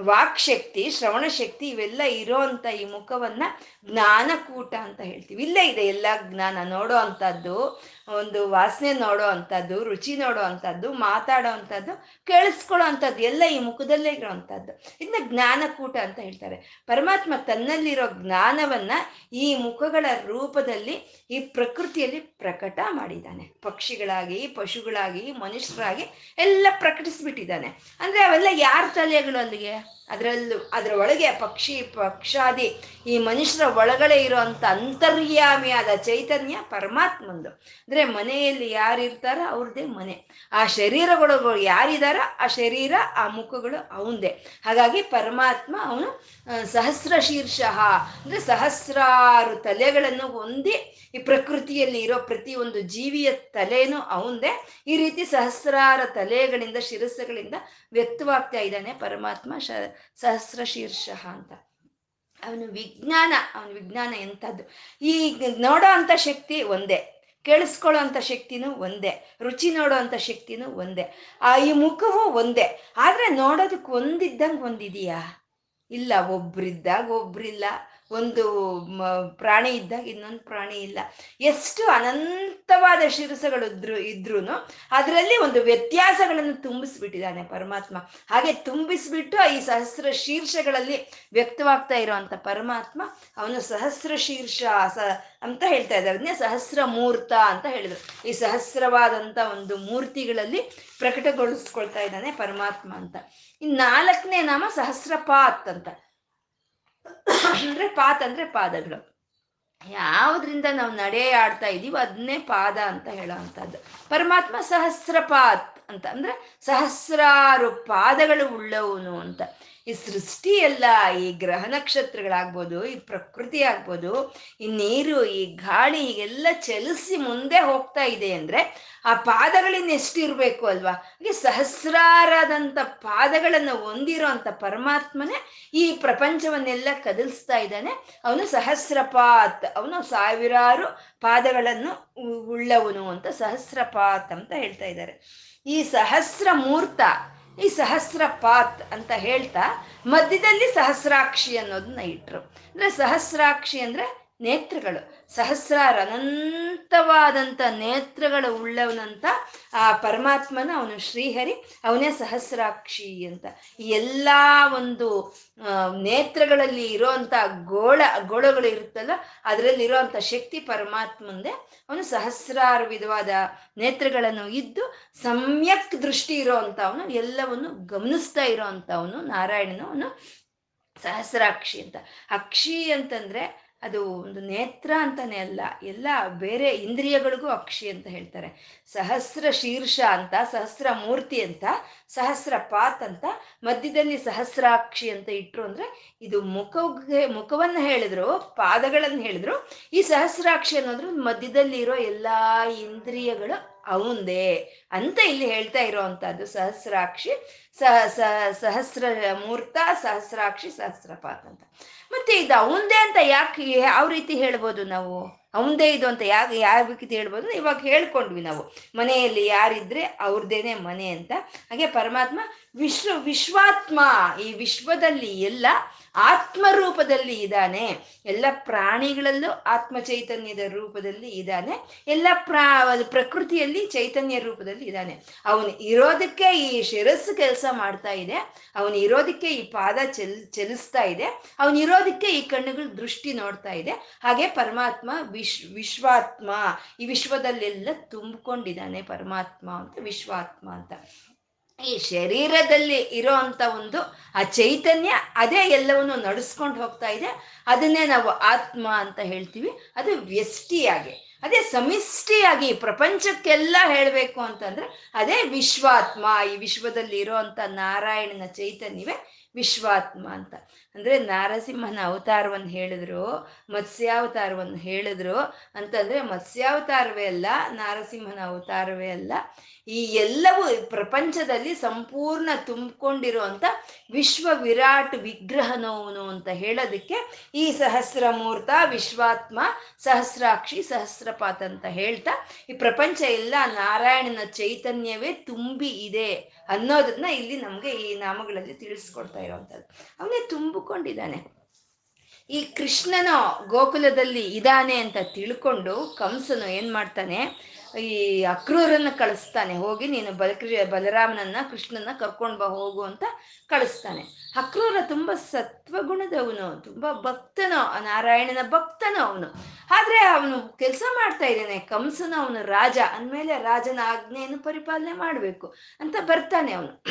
ವಾಕ್ ಶಕ್ತಿ ಶ್ರವಣ ಶಕ್ತಿ ಇವೆಲ್ಲ ಇರೋ ಅಂತ ಈ ಮುಖವನ್ನ ಜ್ಞಾನಕೂಟ ಅಂತ ಹೇಳ್ತೀವಿ. ಇಲ್ಲೇ ಇದೆ ಎಲ್ಲ ಜ್ಞಾನ, ನೋಡೋ ಅಂಥದ್ದು. ಒಂದು ವಾಸನೆ ನೋಡೋ ಅಂಥದ್ದು, ರುಚಿ ನೋಡೋ ಅಂಥದ್ದು, ಮಾತಾಡೋ ಅಂಥದ್ದು, ಕೇಳಿಸ್ಕೊಳ್ಳೋ ಅಂಥದ್ದು, ಎಲ್ಲ ಈ ಮುಖದಲ್ಲೇ ಇರೋ ಅಂಥದ್ದು. ಇದನ್ನ ಜ್ಞಾನಕೂಟ ಅಂತ ಹೇಳ್ತಾರೆ. ಪರಮಾತ್ಮ ತನ್ನಲ್ಲಿರೋ ಜ್ಞಾನವನ್ನ ಈ ಮುಖಗಳ ರೂಪದಲ್ಲಿ, ಈ ಪ್ರಕೃತಿಯಲ್ಲಿ ಪ್ರಕಟ ಮಾಡಿದ್ದಾನೆ. ಪಕ್ಷಿಗಳಾಗಿ, ಪಶುಗಳಾಗಿ, ಮನುಷ್ಯರಾಗಿ ಎಲ್ಲ ಪ್ರಕಟಿಸ್ಬಿಟ್ಟಿದ್ದಾನೆ. ಅಂದ್ರೆ ಅವೆಲ್ಲ ಯಾರ ತಲೆಗಳು ಅಲ್ಲಿಗೆ? ಅದರಲ್ಲೂ, ಅದರ ಒಳಗೆ ಪಕ್ಷಿ, ಪಕ್ಷಾದಿ, ಈ ಮನುಷ್ಯರ ಒಳಗಡೆ ಇರುವಂತ ಅಂತರ್ಯಾಮಿಯಾದ ಚೈತನ್ಯ ಪರಮಾತ್ಮಂದು. ಮನೆಯಲ್ಲಿ ಯಾರಿರ್ತಾರ ಅವ್ರದ್ದೇ ಮನೆ. ಆ ಶರೀರಗಳು ಯಾರಿದಾರ ಆ ಶರೀರ, ಆ ಮುಖಗಳು ಅವಂದೇ. ಹಾಗಾಗಿ ಪರಮಾತ್ಮ ಅವನು ಸಹಸ್ರ ಶೀರ್ಷ ಅಂದ್ರೆ ಸಹಸ್ರಾರು ತಲೆಗಳನ್ನು ಹೊಂದಿ ಈ ಪ್ರಕೃತಿಯಲ್ಲಿ ಇರೋ ಪ್ರತಿ ಒಂದು ಜೀವಿಯ ತಲೆನೂ ಅವಂದೇ. ಈ ರೀತಿ ಸಹಸ್ರಾರ ತಲೆಗಳಿಂದ, ಶಿರಸ್ಸುಗಳಿಂದ ವ್ಯಕ್ತವಾಗ್ತಾ ಇದ್ದಾನೆ ಪರಮಾತ್ಮ ಶ ಸಹಸ್ರ ಶೀರ್ಷ ಅಂತ. ಅವನು ವಿಜ್ಞಾನ, ಅವನ ವಿಜ್ಞಾನ ಎಂಥದ್ದು. ಈ ನೋಡೋ ಅಂತ ಶಕ್ತಿ ಒಂದೇ. ಕೇಳಿಸ್ಕೊಳ್ಳೋ ಅಂಥ ಶಕ್ತಿನೂ ಒಂದೇ, ರುಚಿ ನೋಡೋ ಅಂಥ ಶಕ್ತಿನೂ ಒಂದೇ, ಆ ಈ ಮುಖವೂ ಒಂದೇ. ಆದರೆ ನೋಡೋದಕ್ಕೆ ಒಂದಿದ್ದಂಗೆ ಒಂದಿದೆಯಾ? ಇಲ್ಲ, ಒಬ್ರಿದ್ದಾಗ ಒಬ್ರಿಲ್ಲ. ಒಂದು ಪ್ರಾಣಿ ಇದ್ದಾಗ ಇನ್ನೊಂದು ಪ್ರಾಣಿ ಇಲ್ಲ. ಎಷ್ಟು ಅನಂತವಾದ ಶಿರಸಗಳು ಇದ್ರು ಅದರಲ್ಲಿ ಒಂದು ವ್ಯತ್ಯಾಸಗಳನ್ನು ತುಂಬಿಸ್ಬಿಟ್ಟಿದ್ದಾನೆ ಪರಮಾತ್ಮ. ಹಾಗೆ ತುಂಬಿಸ್ಬಿಟ್ಟು ಈ ಸಹಸ್ರ ಶೀರ್ಷಗಳಲ್ಲಿ ವ್ಯಕ್ತವಾಗ್ತಾ ಇರುವಂತ ಪರಮಾತ್ಮ ಅವನು ಸಹಸ್ರ ಶೀರ್ಷ ಸ, ಅಂತ ಹೇಳ್ತಾ ಇದ್ದಾರೆ. ಅದನ್ನೇ ಸಹಸ್ರ ಮೂರ್ತ ಅಂತ ಹೇಳಿದ್ರು. ಈ ಸಹಸ್ರವಾದಂತ ಒಂದು ಮೂರ್ತಿಗಳಲ್ಲಿ ಪ್ರಕಟಗೊಳಿಸ್ಕೊಳ್ತಾ ಇದ್ದಾನೆ ಪರಮಾತ್ಮ ಅಂತ. ಇನ್ನು ನಾಲ್ಕನೇ ನಾಮ ಸಹಸ್ರಪಾತ್ ಅಂತ. ಅಂದ್ರೆ ಪಾತ್ ಅಂದ್ರೆ ಪಾದಗಳು. ಯಾವ್ದ್ರಿಂದ ನಾವು ನಡೆ ಆಡ್ತಾ ಇದೀವೋ ಅದನ್ನೇ ಪಾದ ಅಂತ ಹೇಳೋ ಅಂತದ್ದು ಪರಮಾತ್ಮ ಸಹಸ್ರಪಾತ್ ಅಂತ ಅಂದ್ರೆ ಸಹಸ್ರಾರು ಪಾದಗಳು ಉಳ್ಳವನು ಅಂತ. ಈ ಸೃಷ್ಟಿ ಎಲ್ಲ, ಈ ಗ್ರಹ ನಕ್ಷತ್ರಗಳಾಗ್ಬೋದು, ಈ ಪ್ರಕೃತಿ ಆಗ್ಬೋದು, ಈ ನೀರು, ಈ ಗಾಳಿ ಹೀಗೆಲ್ಲ ಚಲಿಸಿ ಮುಂದೆ ಹೋಗ್ತಾ ಇದೆ ಅಂದ್ರೆ ಆ ಪಾದಗಳಿಂದ ಎಷ್ಟಿರ್ಬೇಕು ಅಲ್ವಾ? ಹಾಗೆ ಸಹಸ್ರಾರಾದಂಥ ಪಾದಗಳನ್ನು ಹೊಂದಿರೋ ಅಂಥ ಪರಮಾತ್ಮನೇ ಈ ಪ್ರಪಂಚವನ್ನೆಲ್ಲ ಕದಲಿಸ್ತಾ ಇದ್ದಾನೆ. ಅವನು ಸಹಸ್ರಪಾತ್, ಅವನು ಸಾವಿರಾರು ಪಾದಗಳನ್ನು ಉಳ್ಳವನು ಅಂತ ಸಹಸ್ರಪಾತ್ ಅಂತ ಹೇಳ್ತಾ ಇದ್ದಾರೆ. ಈ ಸಹಸ್ರ ಮೂರ್ತ ಈ ಸಹಸ್ರ ಪಾತ್ ಅಂತ ಹೇಳ್ತಾ ಮಧ್ಯದಲ್ಲಿ ಸಹಸ್ರಾಕ್ಷಿ ಅನ್ನೋದನ್ನ ಇಟ್ರು. ಅಂದ್ರೆ ಸಹಸ್ರಾಕ್ಷಿ ಅಂದ್ರೆ ನೇತ್ರಗಳು. ಸಹಸ್ರಾರ ಅನಂತವಾದಂಥ ನೇತ್ರಗಳು ಉಳ್ಳವನಂತ ಆ ಪರಮಾತ್ಮನ ಅವನು ಶ್ರೀಹರಿ, ಅವನೇ ಸಹಸ್ರಾಕ್ಷಿ ಅಂತ. ಎಲ್ಲ ಒಂದು ನೇತ್ರಗಳಲ್ಲಿ ಇರೋಂಥ ಗೋಳ, ಗೋಳಗಳು ಇರುತ್ತಲ್ಲ ಅದರಲ್ಲಿ ಇರೋವಂಥ ಶಕ್ತಿ ಪರಮಾತ್ಮಂದೆ ಅವನು ಸಹಸ್ರಾರು ವಿಧವಾದ ನೇತ್ರಗಳನ್ನು ಇದ್ದು ಸಮ್ಯಕ್ ದೃಷ್ಟಿ ಇರೋ ಅವನು ಎಲ್ಲವನ್ನು ಗಮನಿಸ್ತಾ ಇರೋ ನಾರಾಯಣನು ಅವನು ಸಹಸ್ರಾಕ್ಷಿ ಅಂತ. ಅಕ್ಷಿ ಅಂತಂದ್ರೆ ಅದು ಒಂದು ನೇತ್ರ ಅಂತಾನೆ ಅಲ್ಲ, ಎಲ್ಲ ಬೇರೆ ಇಂದ್ರಿಯಗಳಿಗೂ ಅಕ್ಷಿ ಅಂತ ಹೇಳ್ತಾರೆ. ಸಹಸ್ರ ಶೀರ್ಷ ಅಂತ, ಸಹಸ್ರ ಮೂರ್ತಿ ಅಂತ, ಸಹಸ್ರ ಪಾತ್ ಅಂತ, ಮಧ್ಯದಲ್ಲಿ ಸಹಸ್ರಾಕ್ಷಿ ಅಂತ ಇಟ್ರು ಅಂದ್ರೆ ಇದು ಮುಖಗೆ ಮುಖವನ್ನ ಹೇಳಿದ್ರು, ಪಾದಗಳನ್ನು ಹೇಳಿದ್ರು, ಈ ಸಹಸ್ರಾಕ್ಷಿ ಅನ್ನೋದ್ರು ಮಧ್ಯದಲ್ಲಿ ಇರೋ ಎಲ್ಲಾ ಇಂದ್ರಿಯಗಳು ಅವಂದೇ ಅಂತ ಇಲ್ಲಿ ಹೇಳ್ತಾ ಇರೋವಂಥದ್ದು ಸಹಸ್ರಾಕ್ಷಿ, ಸಹ ಸಹಸ್ರ ಮೂರ್ತ, ಸಹಸ್ರಾಕ್ಷಿ ಸಹಸ್ರಪಾತ್ ಅಂತ. ಮತ್ತೆ ಇದು ಅವಂದೇ ಅಂತ ಯಾಕೆ ಯಾವ ರೀತಿ ಹೇಳ್ಬೋದು ನಾವು? ಅವಂದೇ ಇದು ಅಂತ ಯಾಕೆ ಯಾವ ರೀತಿ ಹೇಳ್ಬೋದು. ಇವಾಗ ಹೇಳ್ಕೊಂಡ್ವಿ ನಾವು. ಮನೆಯಲ್ಲಿ ಯಾರಿದ್ರೆ ಅವ್ರದ್ದೇನೆ ಮನೆ ಅಂತ. ಹಾಗೆ ಪರಮಾತ್ಮ ವಿಶ್ವ, ವಿಶ್ವಾತ್ಮ ಈ ವಿಶ್ವದಲ್ಲಿ ಎಲ್ಲ ಆತ್ಮ ರೂಪದಲ್ಲಿ ಇದ್ದಾನೆ. ಎಲ್ಲ ಪ್ರಾಣಿಗಳಲ್ಲೂ ಆತ್ಮ ಚೈತನ್ಯದ ರೂಪದಲ್ಲಿ ಇದ್ದಾನೆ. ಎಲ್ಲ ಪ್ರಾ, ಪ್ರಕೃತಿಯಲ್ಲಿ ಚೈತನ್ಯ ರೂಪದಲ್ಲಿ ಇದ್ದಾನೆ. ಅವನು ಇರೋದಕ್ಕೆ ಈ ಶಿರಸ್ಸು ಕೆಲಸ ಮಾಡ್ತಾ ಇದೆ. ಅವನು ಇರೋದಕ್ಕೆ ಈ ಪಾದ ಚೆಲ್, ಚಲಿಸ್ತಾ ಇದೆ. ಅವನಿರೋದಕ್ಕೆ ಈ ಕಣ್ಣುಗಳು ದೃಷ್ಟಿ ನೋಡ್ತಾ ಇದೆ. ಹಾಗೆ ಪರಮಾತ್ಮ ವಿಶ್ ವಿಶ್ವಾತ್ಮ, ಈ ವಿಶ್ವದಲ್ಲೆಲ್ಲ ತುಂಬಿಕೊಂಡಿದ್ದಾನೆ ಪರಮಾತ್ಮ ಅಂತ, ವಿಶ್ವಾತ್ಮ ಅಂತ. ಈ ಶರೀರದಲ್ಲಿ ಇರೋ ಅಂತ ಒಂದು ಆ ಚೈತನ್ಯ ಅದೇ ಎಲ್ಲವನ್ನು ನಡೆಸ್ಕೊಂಡು ಹೋಗ್ತಾ ಇದೆ. ಅದನ್ನೇ ನಾವು ಆತ್ಮ ಅಂತ ಹೇಳ್ತೀವಿ. ಅದು ವ್ಯಷ್ಟಿಯಾಗಿ, ಅದೇ ಸಮಿಷ್ಟಿಯಾಗಿ ಪ್ರಪಂಚಕ್ಕೆಲ್ಲ ಹೇಳಬೇಕು ಅಂತಂದ್ರೆ ಅದೇ ವಿಶ್ವಾತ್ಮ. ಈ ವಿಶ್ವದಲ್ಲಿ ಇರೋ ಅಂತ ನಾರಾಯಣನ ಚೈತನ್ಯವೇ ವಿಶ್ವಾತ್ಮ ಅಂತ. ಅಂದ್ರೆ ನಾರಸಿಂಹನ ಅವತಾರವನ್ನು ಹೇಳಿದ್ರು ಮತ್ಸ್ಯಾವತಾರವನ್ನು ಹೇಳಿದ್ರು ಅಂತಂದ್ರೆ ಮತ್ಸ್ಯಾವತಾರವೇ ಅಲ್ಲ ನಾರಸಿಂಹನ ಅವತಾರವೇ ಅಲ್ಲ. ಈ ಎಲ್ಲವೂ ಪ್ರಪಂಚದಲ್ಲಿ ಸಂಪೂರ್ಣ ತುಂಬಿಕೊಂಡಿರುವಂತ ವಿಶ್ವ ವಿರಾಟ್ ವಿಗ್ರಹನವನು ಅಂತ ಹೇಳೋದಕ್ಕೆ ಈ ಸಹಸ್ರ ಮೂರ್ತ ವಿಶ್ವಾತ್ಮ ಸಹಸ್ರಾಕ್ಷಿ ಸಹಸ್ರಪಾತ್ ಅಂತ ಹೇಳ್ತಾ ಈ ಪ್ರಪಂಚ ಎಲ್ಲ ನಾರಾಯಣನ ಚೈತನ್ಯವೇ ತುಂಬಿ ಇದೆ ಅನ್ನೋದನ್ನ ಇಲ್ಲಿ ನಮ್ಗೆ ಈ ನಾಮಗಳಲ್ಲಿ ತಿಳಿಸ್ಕೊಡ್ತಾ ಇರೋವಂಥದ್ದು. ಅವನೇ ತುಂಬಿಕೊಂಡಿದ್ದಾನೆ. ಈ ಕೃಷ್ಣನು ಗೋಕುಲದಲ್ಲಿ ಇದ್ದಾನೆ ಅಂತ ತಿಳ್ಕೊಂಡು ಕಂಸನು ಏನ್ ಮಾಡ್ತಾನೆ? ಈ ಅಕ್ರೂರನ್ನ ಕಳಿಸ್ತಾನೆ. ಹೋಗಿ ನೀನು ಬಲಕೃ ಬಲರಾಮನನ್ನ ಕೃಷ್ಣನ ಕರ್ಕೊಂಡು ಬಾ, ಹೋಗು ಅಂತ ಕಳಿಸ್ತಾನೆ. ಅಕ್ರೂರ ತುಂಬ ಸತ್ವಗುಣದವನು, ತುಂಬ ಭಕ್ತನೋ, ನಾರಾಯಣನ ಭಕ್ತನೋ ಅವನು. ಆದ್ರೆ ಅವನು ಕೆಲಸ ಮಾಡ್ತಾ ಇದ್ದಾನೆ. ಕಂಸನ ಅವನು ರಾಜ. ಅಂದಮೇಲೆ ರಾಜನ ಆಜ್ಞೆಯನ್ನು ಪರಿಪಾಲನೆ ಮಾಡಬೇಕು ಅಂತ ಬರ್ತಾನೆ ಅವನು.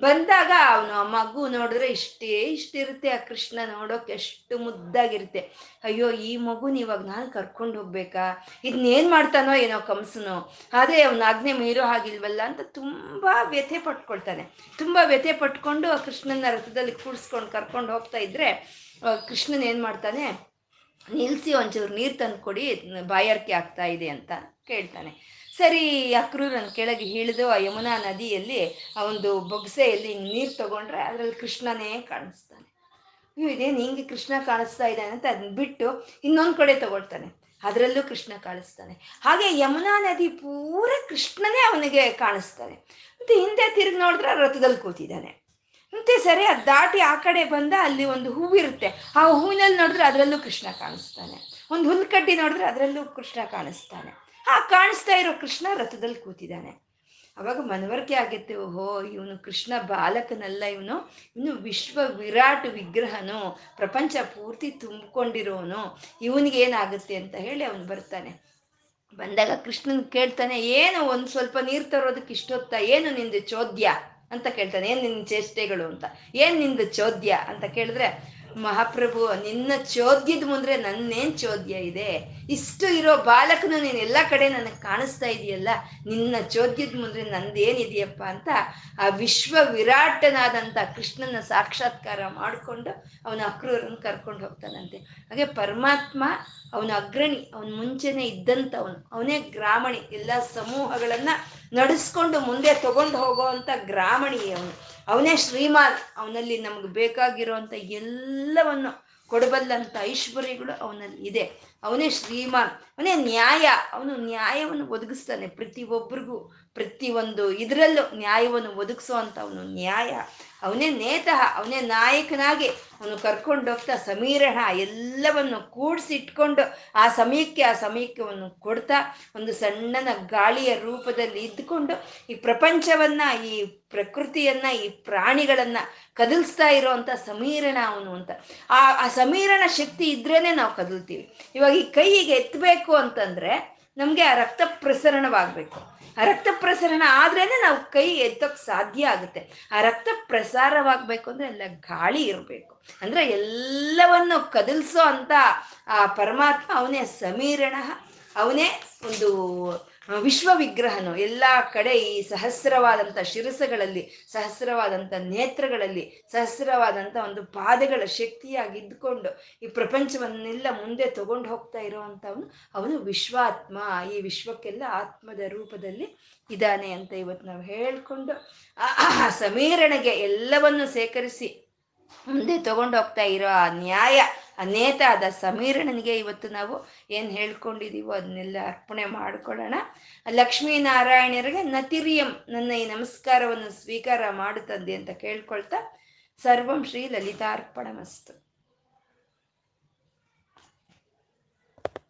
ಬಂದಾಗ ಅವನು ಆ ಮಗು ನೋಡಿದ್ರೆ ಇಷ್ಟೇ ಇಷ್ಟಿರುತ್ತೆ. ಆ ಕೃಷ್ಣ ನೋಡೋಕೆ ಎಷ್ಟು ಮುದ್ದಾಗಿರುತ್ತೆ. ಅಯ್ಯೋ, ಈ ಮಗುನ ಇವಾಗ ನಾನು ಕರ್ಕೊಂಡು ಹೋಗ್ಬೇಕಾ? ಇದನ್ನೇನ್ ಮಾಡ್ತಾನೋ ಏನೋ ಕಂಸನು ಅದೇ ಅವನ ಆಜ್ಞೆ ಮೀರೋ ಹಾಗಿಲ್ವಲ್ಲ ಅಂತ ತುಂಬ ವ್ಯಥೆ ಪಟ್ಕೊಳ್ತಾನೆ. ತುಂಬ ವ್ಯಥೆ ಪಟ್ಕೊಂಡು ಕೃಷ್ಣನ ರಥದಲ್ಲಿ ಕೂಡಿಸ್ಕೊಂಡು ಕರ್ಕೊಂಡು ಹೋಗ್ತಾ ಇದ್ರೆ ಕೃಷ್ಣನ್ ಏನು ಮಾಡ್ತಾನೆ? ನಿಲ್ಸಿ ಒಂಚೂರು ನೀರು ತಂದು ಕೊಡಿ ಬಾಯಾರಿಕೆ ಆಗ್ತಾ ಇದೆ ಅಂತ ಕೇಳ್ತಾನೆ. ಸರಿ ಅಕ್ರೂರನ್ ಕೆಳಗೆ ಇಳಿದು ಆ ಯಮುನಾ ನದಿಯಲ್ಲಿ ಆ ಒಂದು ಬೊಗ್ಸೆಯಲ್ಲಿ ನೀರು ತಗೊಂಡ್ರೆ ಅದ್ರಲ್ಲಿ ಕೃಷ್ಣನೇ ಕಾಣಿಸ್ತಾನೆ. ಇದೇನು ಹಿಂಗೆ ಕೃಷ್ಣ ಕಾಣಿಸ್ತಾ ಇದ್ದಾನೆ ಅಂತ ಅದನ್ನ ಬಿಟ್ಟು ಇನ್ನೊಂದು ಕಡೆ ತಗೊಳ್ತಾನೆ. ಅದರಲ್ಲೂ ಕೃಷ್ಣ ಕಾಣಿಸ್ತಾನೆ. ಹಾಗೆ ಯಮುನಾ ನದಿ ಪೂರ ಕೃಷ್ಣನೇ ಅವನಿಗೆ ಕಾಣಿಸ್ತಾನೆ. ಮತ್ತೆ ಹಿಂದೆ ತಿರುಗಿ ನೋಡಿದ್ರೆ ರಥದಲ್ಲಿ ಕೂತಿದ್ದಾನೆ. ಮತ್ತೆ ಸರಿ, ಅದು ದಾಟಿ ಆ ಕಡೆ ಬಂದ ಅಲ್ಲಿ ಒಂದು ಹೂವಿರುತ್ತೆ ಆ ಹೂವಿನಲ್ಲಿ ನೋಡಿದ್ರೆ ಅದರಲ್ಲೂ ಕೃಷ್ಣ ಕಾಣಿಸ್ತಾನೆ. ಒಂದು ಹುಲ್ಕಡ್ಡಿ ನೋಡಿದ್ರೆ ಅದರಲ್ಲೂ ಕೃಷ್ಣ ಕಾಣಿಸ್ತಾನೆ. ಆ ಕಾಣಿಸ್ತಾ ಇರೋ ಕೃಷ್ಣ ರಥದಲ್ಲಿ ಕೂತಿದ್ದಾನೆ. ಅವಾಗ ಮನವರಿಕೆ ಆಗುತ್ತೆ ಓಹೋ, ಇವನು ಕೃಷ್ಣ ಬಾಲಕನಲ್ಲ ಇವನು ಇವನು ವಿಶ್ವ ವಿರಾಟ್ ವಿಗ್ರಹನು, ಪ್ರಪಂಚ ಪೂರ್ತಿ ತುಂಬಿಕೊಂಡಿರೋನು, ಇವನಿಗೆ ಏನಾಗುತ್ತೆ ಅಂತ ಹೇಳಿ ಅವನು ಬರ್ತಾನೆ. ಬಂದಾಗ ಕೃಷ್ಣನ್ ಕೇಳ್ತಾನೆ, ಏನು ಒಂದು ಸ್ವಲ್ಪ ನೀರು ತರೋದಕ್ಕೆ ಇಷ್ಟೊತ್ತ, ಏನು ನಿಂದು ಚೋದ್ಯ? ಅಂತ ಕೇಳ್ತಾನೆ, ಏನು ನಿನ್ನ ಚೇಷ್ಟೆಗಳು ಅಂತ? ಏನು ನಿಂದು ಚೋದ್ಯ? ಅಂತ ಕೇಳಿದ್ರೆ ಮಹಾಪ್ರಭು, ನಿನ್ನ ಚೋದ್ಯದ ಮುಂದ್ರೆ ನನ್ನೇನ್ ಚೋದ್ಯ ಇದೆ? ಇಷ್ಟು ಇರೋ ಬಾಲಕನು ನೀನು ಎಲ್ಲ ಕಡೆ ನನಗೆ ಕಾಣಿಸ್ತಾ ಇದೆಯಲ್ಲ, ನಿನ್ನ ಚೋದ್ಯದ ಮುಂದ್ರೆ ನಂದೇನಿದೆಯಪ್ಪ ಅಂತ ಆ ವಿಶ್ವ ವಿರಾಟನಾದಂಥ ಕೃಷ್ಣನ ಸಾಕ್ಷಾತ್ಕಾರ ಮಾಡಿಕೊಂಡು ಅವನ ಅಕ್ರೂರನ್ನು ಕರ್ಕೊಂಡು ಹೋಗ್ತಾನಂತೆ. ಹಾಗೆ ಪರಮಾತ್ಮ, ಅವನ ಅಗ್ರಣಿ, ಅವನ ಮುಂಚೆನೆ ಇದ್ದಂಥವನು, ಅವನೇ ಗ್ರಾಮಣಿ, ಎಲ್ಲ ಸಮೂಹಗಳನ್ನ ನಡೆಸ್ಕೊಂಡು ಮುಂದೆ ತಗೊಂಡು ಹೋಗೋವಂಥ ಗ್ರಾಮಣಿ ಅವನು. ಅವನೇ ಶ್ರೀಮಾನ್. ಅವನಲ್ಲಿ ನಮ್ಗೆ ಬೇಕಾಗಿರುವಂತ ಎಲ್ಲವನ್ನು ಕೊಡಬಲ್ಲಂಥ ಐಶ್ವರ್ಯಗಳು ಅವನಲ್ಲಿ ಇದೆ. ಅವನೇ ಶ್ರೀಮಾನ್. ಅವನೇ ನ್ಯಾಯ. ಅವನು ನ್ಯಾಯವನ್ನು ಒದಗಿಸ್ತಾನೆ ಪ್ರತಿಯೊಬ್ಬರಿಗೂ. ಪ್ರತಿಯೊಂದು ಇದರಲ್ಲೂ ನ್ಯಾಯವನ್ನು ಒದಗಿಸುವಂಥ ಅವನು ನ್ಯಾಯ. ಅವನೇ ನೇತಃ ಅವನೇ ನಾಯಕನಾಗಿ ಅವನು ಕರ್ಕೊಂಡೋಗ್ತಾ ಸಮೀರಣ ಎಲ್ಲವನ್ನು ಕೂಡಿಸಿಟ್ಕೊಂಡು ಆ ಸಮಯಕ್ಕೆ ಆ ಸಮಯಕ್ಕೆ ಕೊಡ್ತಾ ಒಂದು ಸಣ್ಣನ ಗಾಳಿಯ ರೂಪದಲ್ಲಿ ಇದ್ದುಕೊಂಡು ಈ ಪ್ರಪಂಚವನ್ನ, ಈ ಪ್ರಕೃತಿಯನ್ನ, ಈ ಪ್ರಾಣಿಗಳನ್ನ ಕದಲ್ಸ್ತಾ ಇರೋವಂಥ ಸಮೀರಣ ಅವನು ಅಂತ. ಆ ಆ ಸಮೀರಣ ಶಕ್ತಿ ಇದ್ರೇನೆ ನಾವು ಕದಲ್ತೀವಿ. ಇವಾಗ ಈ ಕೈಗೆ ಎತ್ತಬೇಕು ಅಂತಂದ್ರೆ ನಮಗೆ ಆ ರಕ್ತ ಪ್ರಸರಣವಾಗಬೇಕು. ರಕ್ತ ಪ್ರಸರಣ ಆದ್ರೇನೆ ನಾವು ಕೈ ಎತ್ತೋಕ್ ಸಾಧ್ಯ ಆಗುತ್ತೆ. ಆ ರಕ್ತ ಪ್ರಸಾರವಾಗಬೇಕು ಅಂದ್ರೆ ಎಲ್ಲ ಗಾಳಿ ಇರಬೇಕು. ಅಂದ್ರೆ ಎಲ್ಲವನ್ನು ಕದಲ್ಸೋ ಅಂತ ಆ ಪರಮಾತ್ಮ ಅವನೇ ಸಮೀರಣ. ಅವನೇ ಒಂದು ವಿಶ್ವ ವಿಗ್ರಹನು ಎಲ್ಲ ಕಡೆ ಈ ಸಹಸ್ರವಾದಂಥ ಶಿರಸಗಳಲ್ಲಿ ಸಹಸ್ರವಾದಂಥ ನೇತ್ರಗಳಲ್ಲಿ ಸಹಸ್ರವಾದಂಥ ಒಂದು ಪಾದಗಳ ಶಕ್ತಿಯಾಗಿ ಇದ್ದುಕೊಂಡು ಈ ಪ್ರಪಂಚವನ್ನೆಲ್ಲ ಮುಂದೆ ತಗೊಂಡು ಹೋಗ್ತಾ ಇರೋವಂಥವನು ಅವನು ವಿಶ್ವಾತ್ಮ. ಈ ವಿಶ್ವಕ್ಕೆಲ್ಲ ಆತ್ಮದ ರೂಪದಲ್ಲಿ ಇದ್ದಾನೆ ಅಂತ ಇವತ್ತು ನಾವು ಹೇಳ್ಕೊಂಡು ಆ ಸಮೀರಣೆಗೆ ಎಲ್ಲವನ್ನು ಸೇಕರಿಸಿ ಮುಂದೆ ತಗೊಂಡು ಹೋಗ್ತಾ ಇರೋ ಆ ನ್ಯಾಯ ಅನೇತ ಆದ ಸಮೀರಣನಿಗೆ ಇವತ್ತು ನಾವು ಏನು ಹೇಳ್ಕೊಂಡಿದೀವೋ ಅದನ್ನೆಲ್ಲ ಅರ್ಪಣೆ ಮಾಡ್ಕೊಳ್ಳೋಣ. ಲಕ್ಷ್ಮೀನಾರಾಯಣರಿಗೆ ನತಿರಿಯಂ ನನ್ನ ಈ ನಮಸ್ಕಾರವನ್ನು ಸ್ವೀಕಾರ ಮಾಡುತ್ತಂದೆ ಅಂತ ಕೇಳ್ಕೊಳ್ತಾ ಸರ್ವಂ ಶ್ರೀ ಲಲಿತಾರ್ಪಣಮಸ್ತು.